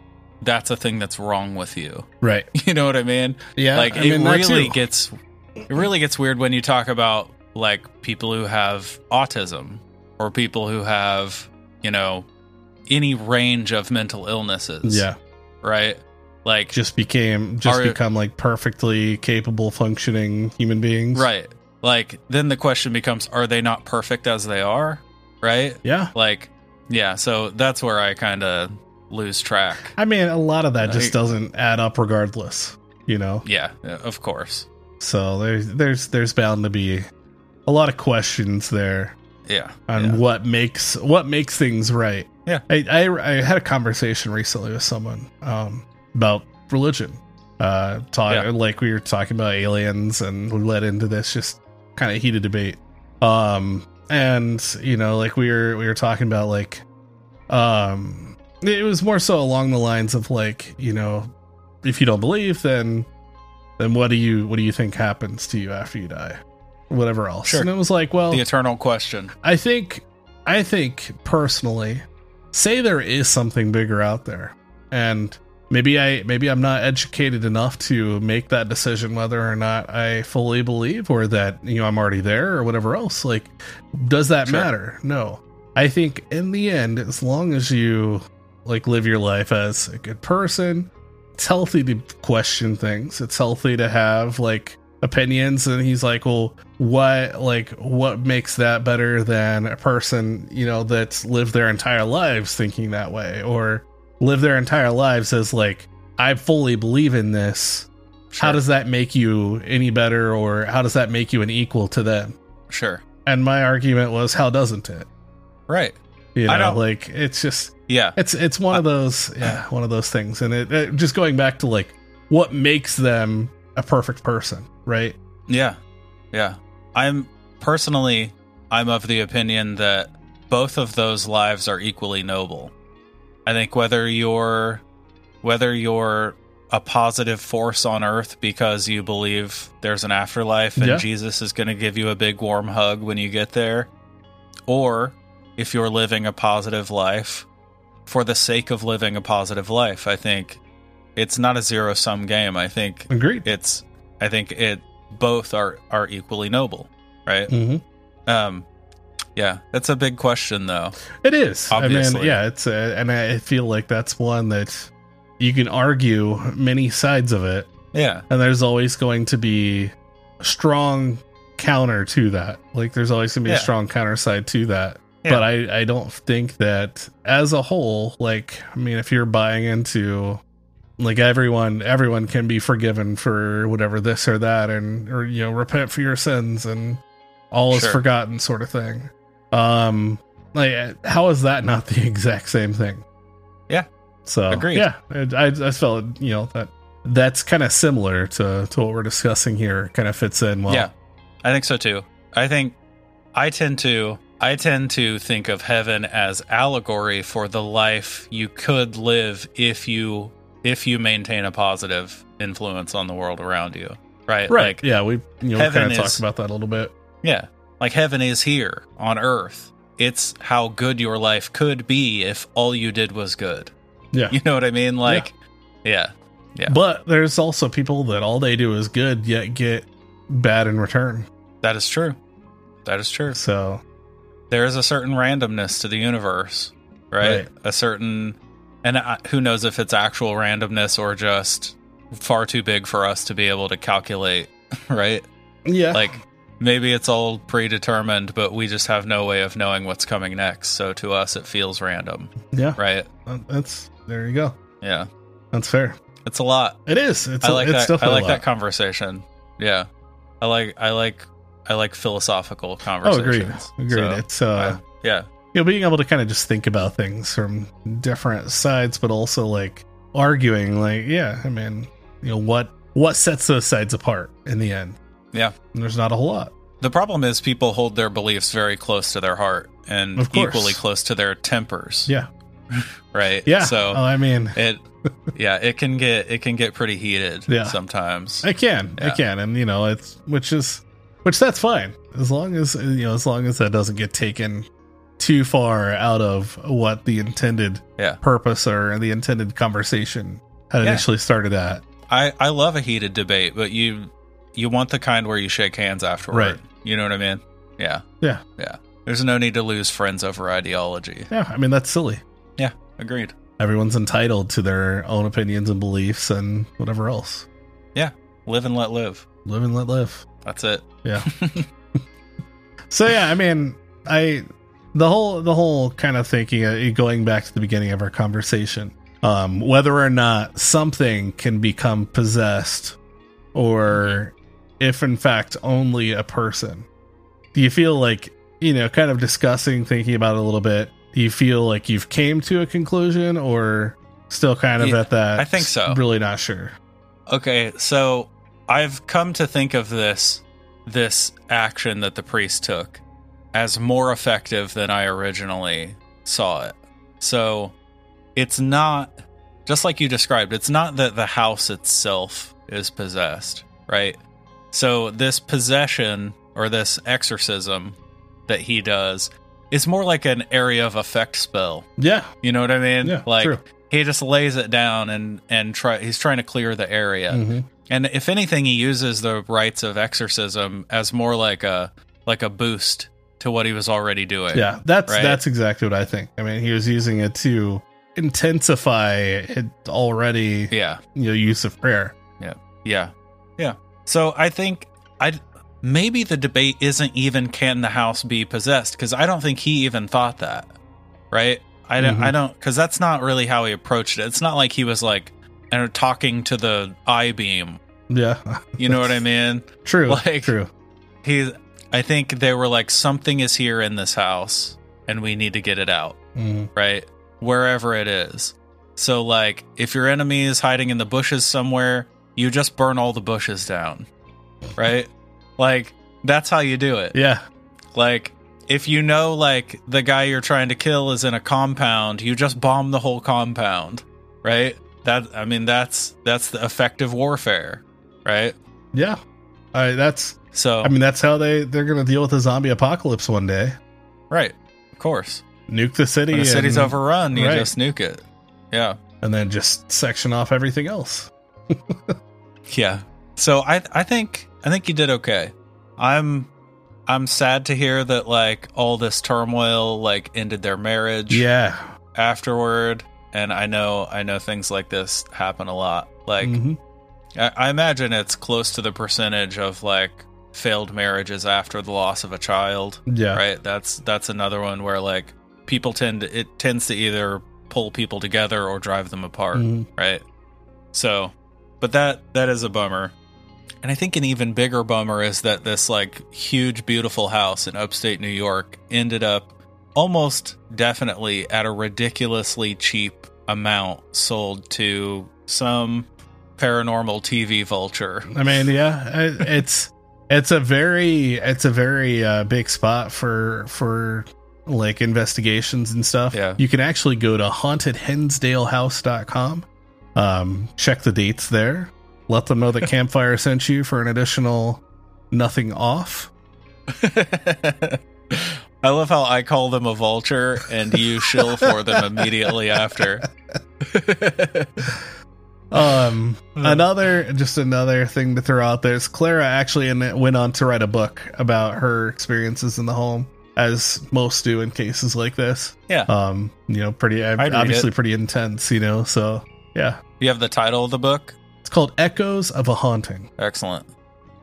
that's a thing that's wrong with you. Right. You know what I mean? Yeah. like I it that really gets it really gets weird when you talk about like people who have autism or people who have you know any range of mental illnesses. Yeah. right. Like Just became just Are- become like perfectly capable functioning human beings. right. Like then the question becomes: Are they not perfect as they are? Right. Yeah. Like yeah. So that's where I kind of lose track. I mean, a lot of that just doesn't add up regardless, you know. Yeah, of course. So there's there's there's bound to be a lot of questions there Yeah. on yeah. what makes what makes things right. Yeah. I, I I had a conversation recently with someone um about religion. Uh talk, Yeah. like we were talking about aliens and we led into this just kind of heated debate. Um and you know like we were we were talking about like um it was more so along the lines of like, you know, if you don't believe then then what do you what do you think happens to you after you die? Whatever else. Sure. And it was like, well, the eternal question. I think I think personally, say there is something bigger out there. And maybe I maybe I'm not educated enough to make that decision whether or not I fully believe or that, you know, I'm already there or whatever else. Like does that Sure. matter? No. I think in the end, as long as you like live your life as a good person, it's healthy to question things. It's healthy to have like opinions and he's like, "Well, what like what makes that better than a person, you know, that's lived their entire lives thinking that way or live their entire lives as like I fully believe in this. How does that make you any better or how does that make you an equal to them?" Sure. And my argument was, "How doesn't it?" Right. You I know, don't- like it's just Yeah. it's it's one of those yeah one of those things and it, it just going back to like what makes them a perfect person right Yeah. Yeah. I'm personally I'm of the opinion that both of those lives are equally noble. I think whether you're whether you're a positive force on earth because you believe there's an afterlife and Yeah. Jesus is going to give you a big warm hug when you get there or if you're living a positive life for the sake of living a positive life, I think it's not a zero sum game. I think agreed it's i think it both are are equally noble right? Hmm um yeah that's a big question though. It is. I Obviously. mean yeah it's uh, and i feel like that's one that you can argue many sides of it. Yeah. And there's always going to be a strong counter to that. Like there's always going to be Yeah. a strong counter side to that. Yeah. but i i don't think that as a whole like i mean if you're buying into like everyone everyone can be forgiven for whatever this or that and or you know repent for your sins and all is Sure. forgotten sort of thing um like how is that not the exact same thing Yeah. so Agreed. yeah i i felt you know that that's kind of similar to to what we're discussing here kind of fits in well yeah i think so too i think i tend to i tend to think of heaven as allegory for the life you could live if you if you maintain a positive influence on the world around you right right like yeah we you know kind of talked about that a little bit Yeah. Like heaven is here on earth. It's how good your life could be if all you did was good. yeah You know what I mean? Like, yeah. Yeah. but there's also people that all they do is good yet get bad in return That is true. That is true. so There is a certain randomness to the universe, right? Right. A certain, and I, who knows if it's actual randomness or just far too big for us to be able to calculate, right? yeah Like, maybe it's all predetermined, but we just have no way of knowing what's coming next. So to us, it feels random, yeah right? Uh, That's there you go. Yeah. That's fair. It's a lot. It is. It's I a- like it's that. I like that conversation. Yeah, I like. I like. I like philosophical conversations. Oh, agreed. Agreed. So, it's uh, uh, yeah, you know, being able to kind of just think about things from different sides, but also like arguing. Like, yeah, I mean, you know, what what sets those sides apart in the end? Yeah. And there's not a whole lot. the problem is people hold their beliefs very close to their heart and equally close to their tempers. Yeah. Right. Yeah. So oh, I mean, it. Yeah, it can get it can get pretty heated. Yeah. Sometimes. it can, Yeah. can, and you know, it's which is which that's fine as long as you know, as long as that doesn't get taken too far out of what the intended Yeah. purpose or the intended conversation had Yeah. initially started at. I I love a heated debate, but you you want the kind where you shake hands afterward. Right. You know what I mean? Yeah. Yeah. Yeah. There's no need to lose friends over ideology. Yeah, I mean that's silly. Yeah. Agreed. Everyone's entitled to their own opinions and beliefs and whatever else. Yeah. Live and let live. Live and let live. That's it. Yeah. so yeah, I mean, I the whole the whole kind of thinking uh, going back to the beginning of our conversation, um, whether or not something can become possessed, or if in fact only a person. Do you feel like you know, kind of discussing, thinking about it a little bit? Do you feel like you've came to a conclusion, or still kind of Yeah, at that? I think so. Really not sure. Okay, so I've come to think of this this action that the priest took as more effective than I originally saw it. So it's not just like you described, it's not that the house itself is possessed, right? So this possession or this exorcism that he does is more like an area of effect spell. Yeah. You know what I mean? Yeah. like true. he just lays it down and and try he's trying to clear the area. Mhm. And if anything, he uses the rites of exorcism as more like a like a boost to what he was already doing. Yeah, that's Right. that's exactly what I think. I mean, he was using it to intensify it already Yeah. you know use of prayer. Yeah. Yeah. Yeah. So I think I maybe the debate isn't even can the house be possessed because I don't think he even thought that. Right? I don't Mhm. I don't cuz that's not really how he approached it. It's not like he was like uh, talking to the I beam. Yeah, You know what I mean? true, Like- true. He I think they were like something is here in this house and we need to get it out. Mm. right? Wherever it is. So, like, if your enemy is hiding in the bushes somewhere, you just burn all the bushes down, right? like, that's how you do it. Yeah, Like, if you know, like, the guy you're trying to kill is in a compound, you just bomb the whole compound, right? That, I mean, that's that's the effective warfare, right? yeah. I that's So, I mean that's how they they're gonna deal with the zombie apocalypse one day. right, of course. Nuke the city. When the city's and, overrun, you right. just nuke it. Yeah. and then just section off everything else. Yeah. So I I think I think you did okay. I'm I'm sad to hear that like all this turmoil like ended their marriage Yeah, afterward. And I know I know things like this happen a lot. Like Mhm. I, I imagine it's close to the percentage of like failed marriages after the loss of a child. yeah, Right? That's that's another one where like people tend to, it tends to either pull people together or drive them apart Mhm. right? So, but that that is a bummer. And I think an even bigger bummer is that this like huge beautiful house in upstate New York ended up almost definitely at a ridiculously cheap amount sold to some paranormal TV vulture. I mean, yeah, it's it's a very it's a very uh, big spot for for like investigations and stuff. Yeah. You can actually go to hauntedhinsdalehouse.com. Um, check the dates there. Let them know that Campfire sent you for an additional nothing off. I love how I call them a vulture and you shill for them immediately after. Um, another just another thing to throw out there is Clara actually in, went on to write a book about her experiences in the home, as most do in cases like this. Yeah. Um, you know, pretty read obviously pretty intense. You know, so yeah, You have the title of the book? it's called Echoes of a Haunting Excellent.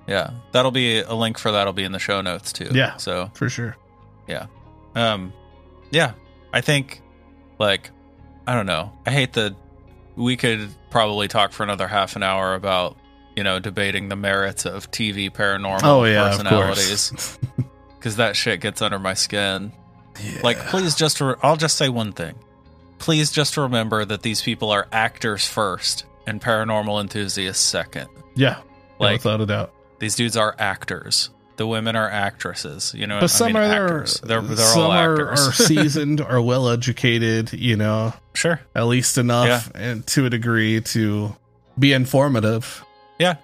Yeah, that'll be a link for that'll be in the show notes too. Yeah. So, for sure. Yeah. Um, yeah, I think like I don't know. I hate the we could probably talk for another half an hour about you know debating the merits of TV paranormal Oh yeah, personalities because that shit gets under my skin. Yeah. Like, please just re- I'll just say one thing. Please just remember that these people are actors first and paranormal enthusiasts second. yeah, Like without a doubt. these dudes are actors. The women are actresses. You know, But I some mean, are actors. They're they're some all are, actors. are seasoned, are well educated. You know, sure. at least enough yeah. and to a degree to be informative. Yeah,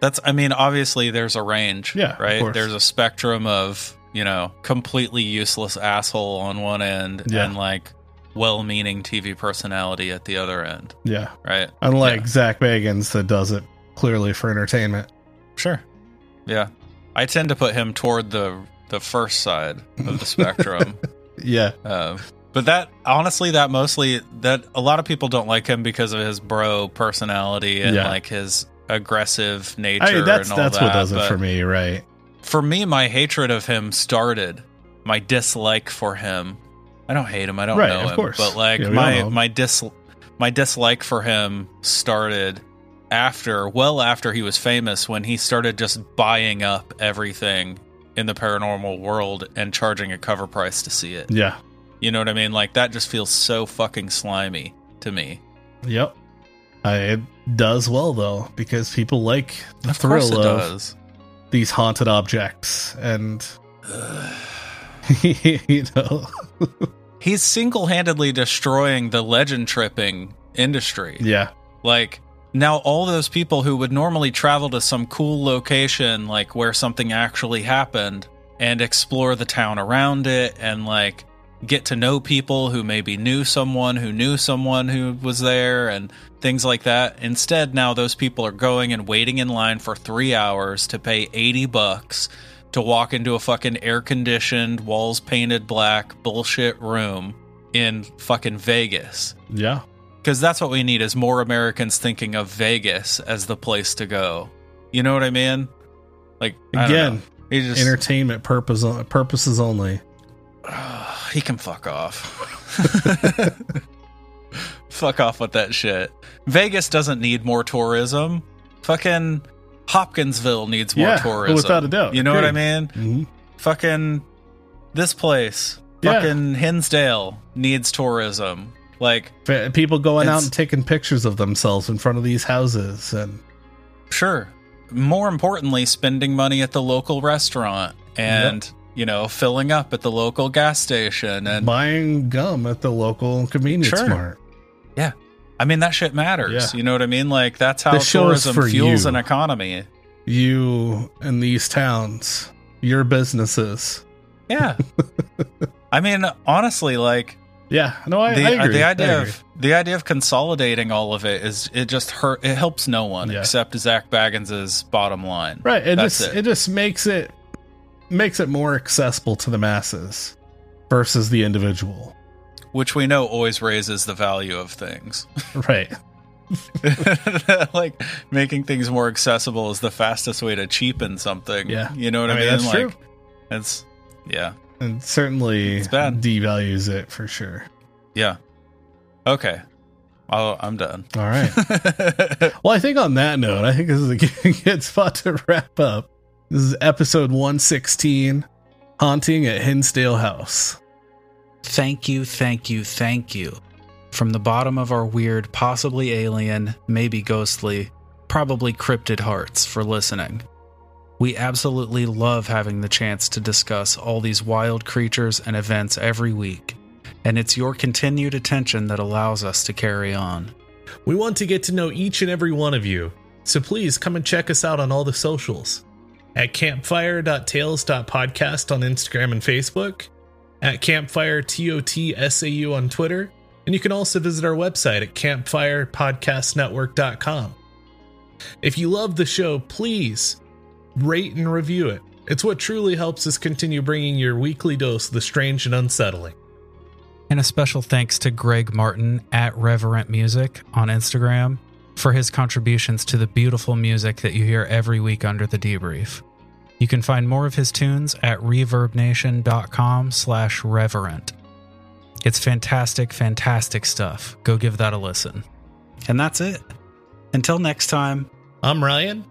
that's. I mean, obviously, there's a range. Yeah, Right. There's a spectrum of you know completely useless asshole on one end Yeah. and like well-meaning TV personality at the other end. Yeah, Right. unlike Yeah. Zach Bagans that does it clearly for entertainment. Sure. Yeah. I tend to put him toward the the first side of the spectrum. Yeah, Uh, but that honestly, that mostly that a lot of people don't like him because of his bro personality and Yeah. like his aggressive nature. I mean, that's and all that's that. what does it But for me, right? For me, my hatred of him started. My dislike for him. I don't hate him. I don't Right, know of him. course. But like Yeah, we all know my my dis my dislike for him started after well after he was famous when he started just buying up everything in the paranormal world and charging a cover price to see it. Yeah, You know what I mean? Like that just feels so fucking slimy to me. yep. I, it does well though because people like the of thrill of does. these haunted objects, and you know, He's single-handedly destroying the legend tripping industry. yeah, Like now all those people who would normally travel to some cool location like where something actually happened and explore the town around it and like get to know people who maybe knew someone who knew someone who was there and things like that. Instead, now those people are going and waiting in line for 3 hours to pay 80 bucks to walk into a fucking air conditioned, walls painted black bullshit room in fucking Vegas. Yeah. Because that's what we need is more Americans thinking of Vegas as the place to go. You know what I mean? Like Again, just entertainment purpose purposes only. he can fuck off. fuck off with that shit. Vegas doesn't need more tourism. Fucking Hopkinsville needs more Yeah, tourism. without a doubt. You know what I mean? Mhm. Fucking this place. Yeah. Fucking Hinsdale needs tourism. Like, People going out and taking pictures of themselves in front of these houses and sure. More importantly, spending money at the local restaurant and, you know, filling up at the local gas station and buying gum at the local convenience Sure. mart. Yeah, I mean that shit matters. Yeah. You know what I mean? Like that's how This tourism fuels you. an economy. You and these towns, your businesses. Yeah. I mean, honestly, like Yeah, no, I, the, I uh, agree. the idea agree. of the idea of consolidating all of it is it just hurt it helps no one Yeah. except Zach Bagans's bottom line. right. It That's just it. it. just makes it makes it more accessible to the masses versus the individual. Which we know always raises the value of things. Right. like making things more accessible is the fastest way to cheapen something. Yeah. You know what I, I mean, mean? that's like true. it's yeah. And certainly It's bad. devalues it for sure. Yeah. Okay. Oh, I'm done. All right. Well, I think on that note, I think this is a good, good spot to wrap up. This is episode 116 Haunting at Hinsdale House. Thank you, thank you, thank you. From the bottom of our weird, possibly alien, maybe ghostly, probably cryptid hearts for listening. We absolutely love having the chance to discuss all these wild creatures and events every week, and it's your continued attention that allows us to carry on. We want to get to know each and every one of you, so please come and check us out on all the socials at campfire.tales.podcast on Instagram and Facebook, at campfire TOTSAU on Twitter, and you can also visit our website at campfirepodcastnetwork.com. If you love the show, please rate and review it. It's what truly helps us continue bringing your weekly dose of the strange and unsettling. And a special thanks to Greg Martin at Reverent Music on Instagram for his contributions to the beautiful music that you hear every week under the debrief. You can find more of his tunes at reverbnation.com slash reverent. It's fantastic, fantastic stuff. Go give that a listen. And that's it. Until next time, I'm Ryan,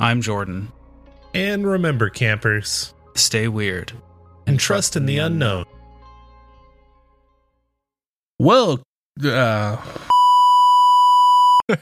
I'm Jordan. And remember, campers, Stay weird. and trust in the unknown. Well, uh,